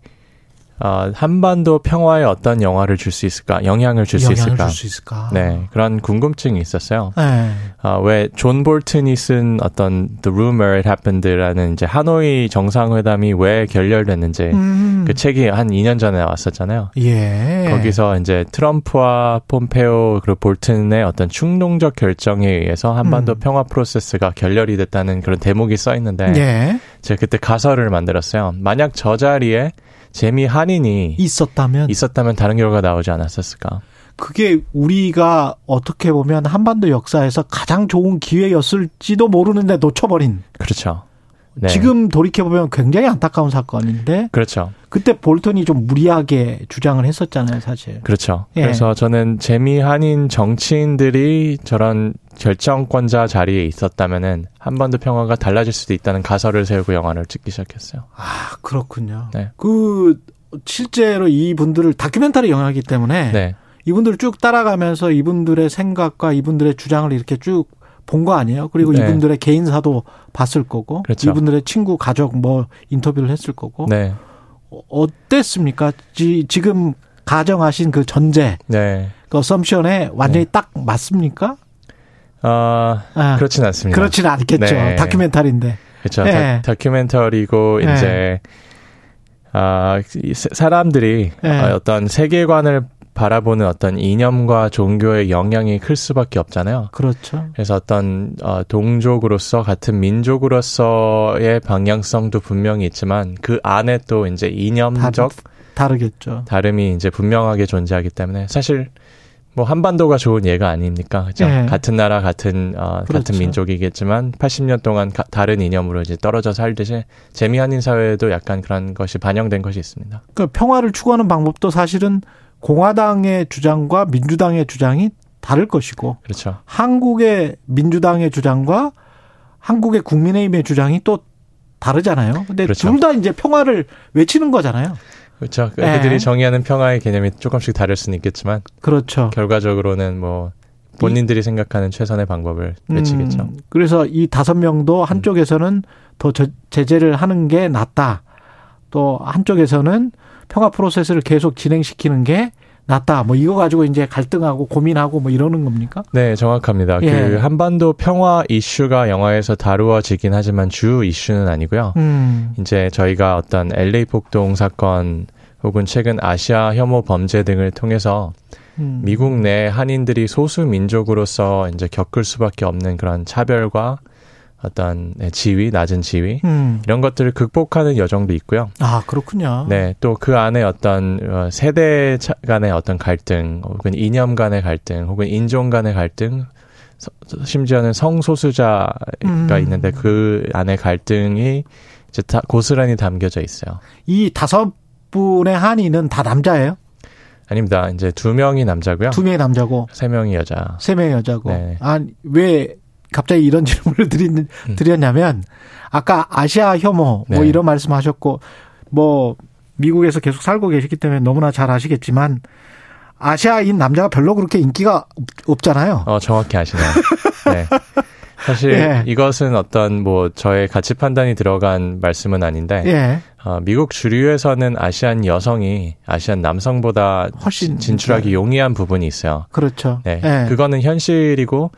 어, 한반도 평화에 어떤 영화를 줄 수 있을까, 영향을 줄 수 있을까. 줄수 있을까? 네, 그런 궁금증이 있었어요. 네. 어, 왜, 존 볼튼이 쓴 어떤 The Room Where It Happened라는 이제 하노이 정상회담이 왜 결렬됐는지, 음. 그 책이 한 2년 전에 나왔었잖아요. 예. 거기서 이제 트럼프와 폼페이오 그리고 볼튼의 어떤 충동적 결정에 의해서 한반도 음. 평화 프로세스가 결렬이 됐다는 그런 대목이 써 있는데 예. 제가 그때 가설을 만들었어요. 만약 저 자리에 재미 한인이 있었다면 있었다면 다른 결과가 나오지 않았었을까? 그게 우리가 어떻게 보면 한반도 역사에서 가장 좋은 기회였을지도 모르는데 놓쳐버린. 그렇죠. 네. 지금 돌이켜 보면 굉장히 안타까운 사건인데 그렇죠. 그때 볼턴이 좀 무리하게 주장을 했었잖아요, 사실. 그렇죠. 예. 그래서 저는 재미 한인 정치인들이 저런 결정권자 자리에 있었다면은 한반도 평화가 달라질 수도 있다는 가설을 세우고 영화를 찍기 시작했어요. 아, 그렇군요. 네. 그 실제로 이 분들을 다큐멘터리 영화이기 때문에 네. 이분들을 쭉 따라가면서 이분들의 생각과 이분들의 주장을 이렇게 쭉 본 거 아니에요? 그리고 네. 이분들의 개인사도 봤을 거고, 그렇죠. 이분들의 친구, 가족 뭐 인터뷰를 했을 거고, 네. 어, 어땠습니까? 지, 지금 가정하신 그 전제, 네. 그 어썸션에 완전히 딱 맞습니까? 어, 아, 그렇진 않습니다. 그렇지는 않겠죠. 네. 다큐멘터리인데. 그렇죠. 네. 다, 큐멘터리고 네. 이제 아 사- 사람들이 네. 어, 어떤 세계관을 바라보는 어떤 이념과 종교의 영향이 클 수밖에 없잖아요. 그렇죠. 그래서 어떤 어, 동족으로서 같은 민족으로서의 방향성도 분명히 있지만 그 안에 또 이제 이념적 다르 겠죠. 다름이 이제 분명하게 존재하기 때문에 사실 뭐 한반도가 좋은 예가 아닙니까? 그죠? 네. 같은 나라 같은 어, 그렇죠. 같은 민족이겠지만 80년 동안 가- 다른 이념으로 이제 떨어져 살듯이 재미 한인 사회에도 약간 그런 것이 반영된 것이 있습니다. 그 평화를 추구하는 방법도 사실은 공화당의 주장과 민주당의 주장이 다를 것이고, 그렇죠. 한국의 민주당의 주장과 한국의 국민의힘의 주장이 또 다르잖아요. 근데 그렇죠. 둘다 이제 평화를 외치는 거잖아요. 그렇죠. 네. 그들이 정의하는 평화의 개념이 조금씩 다를 수는 있겠지만 그렇죠. 결과적으로는 뭐 본인들이 생각하는 최선의 방법을 외치겠죠. 음, 그래서 이 다섯 명도 한쪽에서는 더 저- 제재를 하는 게 낫다. 또 한쪽에서는 평화 프로세스를 계속 진행시키는 게 낫다. 뭐 이거 가지고 이제 갈등하고 고민하고 뭐 이러는 겁니까? 네, 정확합니다. 예. 그 한반도 평화 이슈가 영화에서 다루어지긴 하지만 주 이슈는 아니고요. 음. 이제 저희가 어떤 LA 폭동 사건 혹은 최근 아시아 혐오 범죄 등을 통해서 음. 미국 내 한인들이 소수 민족으로서 이제 겪을 수밖에 없는 그런 차별과 어떤 네, 지위, 낮은 지위 음. 이런 것들을 극복하는 여정도 있고요. 아, 그렇군요. 네, 또 그 안에 어떤 어, 세대 차- 간의 어떤 갈등, 혹은 이념 간의 갈등, 혹은 인종 간의 갈등, 서- 심지어는 성소수자가 음. 있는데 그 안에 갈등이 이제 다 고스란히 담겨져 있어요. 이 다섯 분의 한인은 다 남자예요? 아닙니다. 이제 두 명이 남자고요. 두 명이 남자고 세 명이 여자. 세 명이 여자고. 네. 아, 왜 갑자기 이런 (laughs) 질문을 드린, 드렸냐면 아까 아시아 혐오 뭐 네. 이런 말씀하셨고 뭐 미국에서 계속 살고 계시기 때문에 너무나 잘 아시겠지만 아시아인 남자가 별로 그렇게 인기가 없- 없잖아요. 어, 정확히 아시네요. 네. (laughs) 사실 예. 이것은 어떤 뭐 저의 가치 판단이 들어간 말씀은 아닌데 예. 어, 미국 주류에서는 아시안 여성이 아시안 남성보다 훨씬 진출하기 용이한 부분이 있어요. 그렇죠. 네. 예. 그거는 현실이고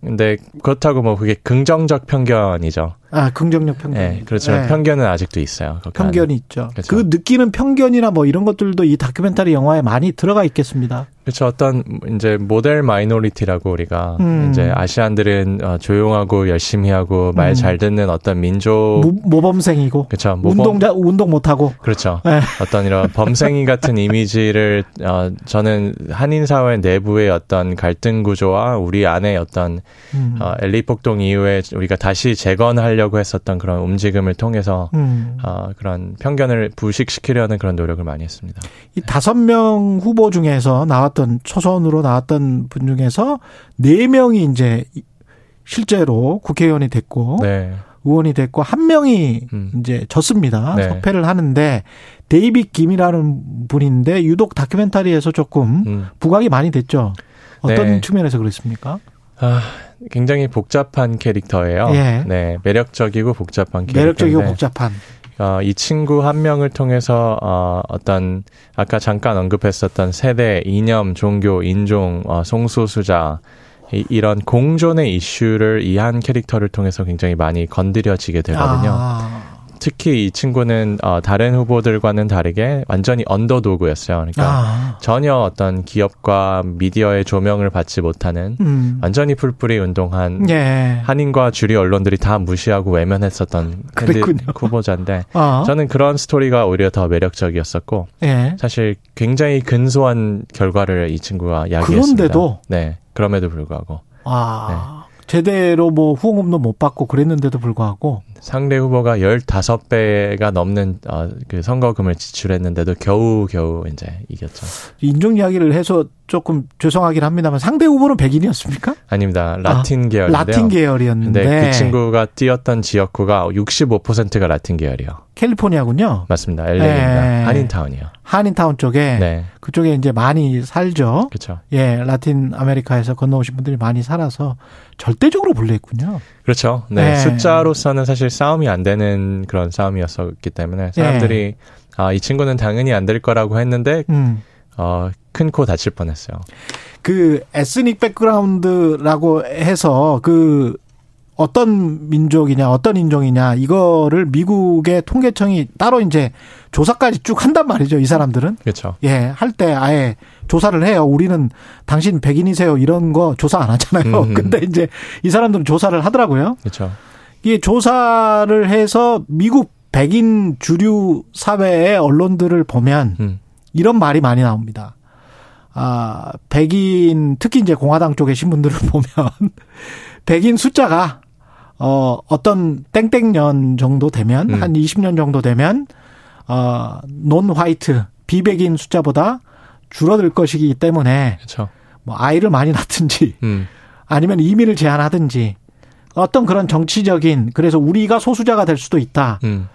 근데 그렇다고 뭐 그게 긍정적 편견이죠. 아, 긍정력 편견. 네, 그렇지만 네. 편견은 아직도 있어요. 편견이. 있죠. 그렇죠. 그 느끼는 편견이나 뭐 이런 것들도 이 다큐멘터리 영화에 많이 들어가 있겠습니다. 그렇죠. 어떤 이제 모델 마이너리티라고 우리가 음. 이제 아시안들은 어, 조용하고 열심히 하고 말 음. 잘 듣는 어떤 민족 모, 모범생이고 그렇죠. 모범- 운동자 운동 못 하고 그렇죠. 네. 어떤 이런 범생이 (laughs) 같은 이미지를 어, 저는 한인 사회 내부의 어떤 갈등 구조와 우리 안에 어떤 음. 어, 엘리 폭동 이후에 우리가 다시 재건하려 고 했었던 그런 움직임을 통해서 음. 어, 그런 편견을 부식시키려는 그런 노력을 많이 했습니다. 이 다섯 명 후보 중에서 나왔던 초선으로 나왔던 분 중에서 네 명이 이제 실제로 국회의원이 됐고 네. 의원이 됐고 한 명이 이제 졌습니다. 네. 석패를 하는데 데이빗 김이라는 분인데 유독 다큐멘터리에서 조금 음. 부각이 많이 됐죠. 어떤 네. 측면에서 그렇습니까? 아, 굉장히 복잡한 캐릭터예요. 예. 네, 매력적이고 복잡한 캐릭터. 매력적이고 복잡한. 어, 이 친구 한 명을 통해서 어, 어떤 아까 잠깐 언급했었던 세대, 이념, 종교, 인종, 어, 성소수자 이, 이런 공존의 이슈를 이 한 캐릭터를 통해서 굉장히 많이 건드려지게 되거든요. 아. 특히 이 친구는 어, 다른 후보들과는 다르게 완전히 underdog였어요. 그러니까 아. 전혀 어떤 기업과 미디어의 조명을 받지 못하는 음. 완전히 풀뿌리 운동한 예. 한인과 주류 언론들이 다 무시하고 외면했었던 그랬군요. candidate 후보자인데 아. (laughs) 저는 그런 스토리가 오히려 더 매력적이었었고 예. 사실 굉장히 근소한 결과를 이 친구가 야기했습니다. 그런데도? 네 그럼에도 불구하고 아. 제대로 뭐 후원금도 못 받고 그랬는데도 불구하고 상대 후보가 15배가 넘는 어, 그 선거금을 지출했는데도 겨우 겨우 이제 이겼죠. 인종 이야기를 해서 조금 죄송하긴 합니다만 상대 후보는 백인이었습니까? 아닙니다. 라틴 아, 계열인데요. 라틴 계열이었는데. 그 친구가 뛰었던 지역구가 65%가 라틴 계열이요. 캘리포니아군요. 맞습니다. LA입니다. 네. 한인타운이요. 한인타운 쪽에 네. 그쪽에 이제 많이 살죠. 그렇죠. 예, 라틴 아메리카에서 건너오신 분들이 많이 살아서 절대적으로 불리했군요. 그렇죠. 네. 네. 숫자로서는 사실 싸움이 안 되는 그런 싸움이었었기 때문에 사람들이 아, 이 친구는 당연히 안 될 거라고 했는데 음. 어, 큰 코 다칠 뻔했어요. 그 에스닉 백그라운드라고 해서 그 어떤 민족이냐 어떤 인종이냐 이거를 미국의 통계청이 따로 이제 조사까지 쭉 한단 말이죠 이 사람들은 그렇죠. 예 할 때 아예 조사를 해요 우리는 당신 백인이세요 이런 거 조사 안 하잖아요 음. (laughs) 근데 이제 이 사람들은 조사를 하더라고요 그렇죠. 이게 조사를 해서 미국 백인 주류 사회의 언론들을 보면 음. 이런 말이 많이 나옵니다. 아, 백인, 특히 이제 공화당 쪽의 신문들을 (laughs) 보면, 백인 숫자가, 어, 어떤 땡땡년 정도 되면, 음. 한 20년 정도 되면, 어, 논 화이트, 비백인 숫자보다 줄어들 것이기 때문에, 그렇죠. 뭐, 아이를 많이 낳든지, 음. 아니면 이민을 제한하든지, 어떤 그런 정치적인, 그래서 우리가 소수자가 될 수도 있다. 음.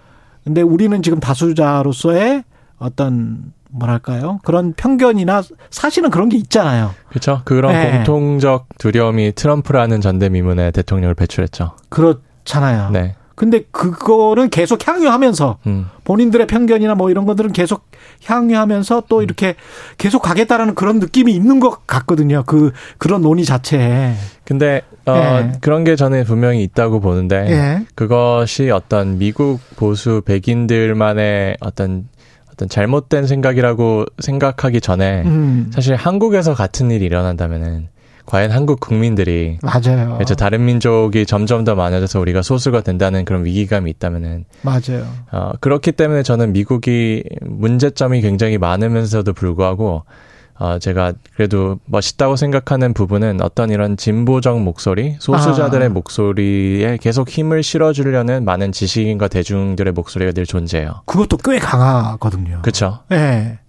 근데 우리는 지금 다수자로서의 어떤 뭐랄까요? 그런 편견이나 사실은 그런 게 있잖아요. 그렇죠. 그런 네. 공통적 두려움이 트럼프라는 전대미문의 대통령을 배출했죠. 그렇잖아요. 네. 근데 그거는 계속 향유하면서 음. 본인들의 편견이나 뭐 이런 것들은 계속 향유하면서 또 이렇게 계속 가겠다라는 그런 느낌이 있는 것 같거든요. 그 그런 논의 자체에. 근데 어 예. 그런 게 저는 분명히 있다고 보는데 예. 그것이 어떤 미국 보수 백인들만의 어떤 어떤 잘못된 생각이라고 생각하기 전에 음. 사실 한국에서 같은 일이 일어난다면은 과연 한국 국민들이 맞아요. 그렇죠. 다른 민족이 점점 더 많아져서 우리가 소수가 된다는 그런 위기감이 있다면은 맞아요. 어, 그렇기 때문에 저는 미국이 문제점이 굉장히 많으면서도 불구하고 어, 제가 그래도 멋있다고 생각하는 부분은 어떤 이런 진보적 목소리, 소수자들의 아. 목소리에 계속 힘을 실어주려는 많은 지식인과 대중들의 목소리가 늘 존재해요. 그것도 꽤 강하거든요. 그렇죠. 예.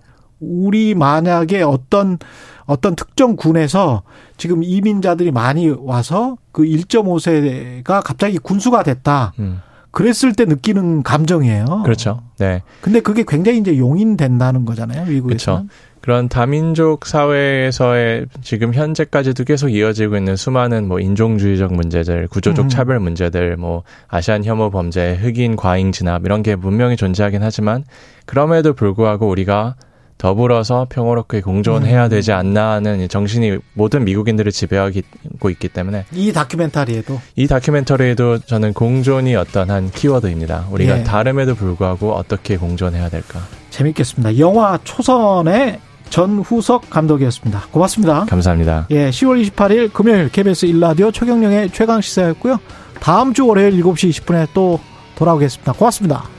우리 만약에 어떤 어떤 특정 군에서 지금 이민자들이 많이 와서 그 1.5세가 갑자기 군수가 됐다. 음, 그랬을 때 느끼는 감정이에요. 그렇죠. 네. 근데 그게 굉장히 이제 용인된다는 거잖아요. 미국에서. 그렇죠. 그런 다민족 사회에서의 지금 현재까지도 계속 이어지고 있는 수많은 뭐 인종주의적 문제들, 구조적 음. 차별 문제들, 뭐 아시안 혐오 범죄, 흑인 과잉 진압 이런 게 분명히 존재하긴 하지만 그럼에도 불구하고 우리가 더불어서 평화롭게 공존해야 음. 되지 않나 하는 이 정신이 모든 미국인들을 지배하고 있기 때문에 이 다큐멘터리에도 이 다큐멘터리에도 저는 공존이 어떤 한 키워드입니다. 우리가 예. 다름에도 불구하고 어떻게 공존해야 될까. 재밌겠습니다. 영화 초선의 전후석 감독이었습니다. 고맙습니다. 감사합니다. 예, 10월 28일 금요일 KBS 1라디오 최경령의 최강 시사였고요. 다음 주 월요일 7시 20분에 또 돌아오겠습니다. 고맙습니다.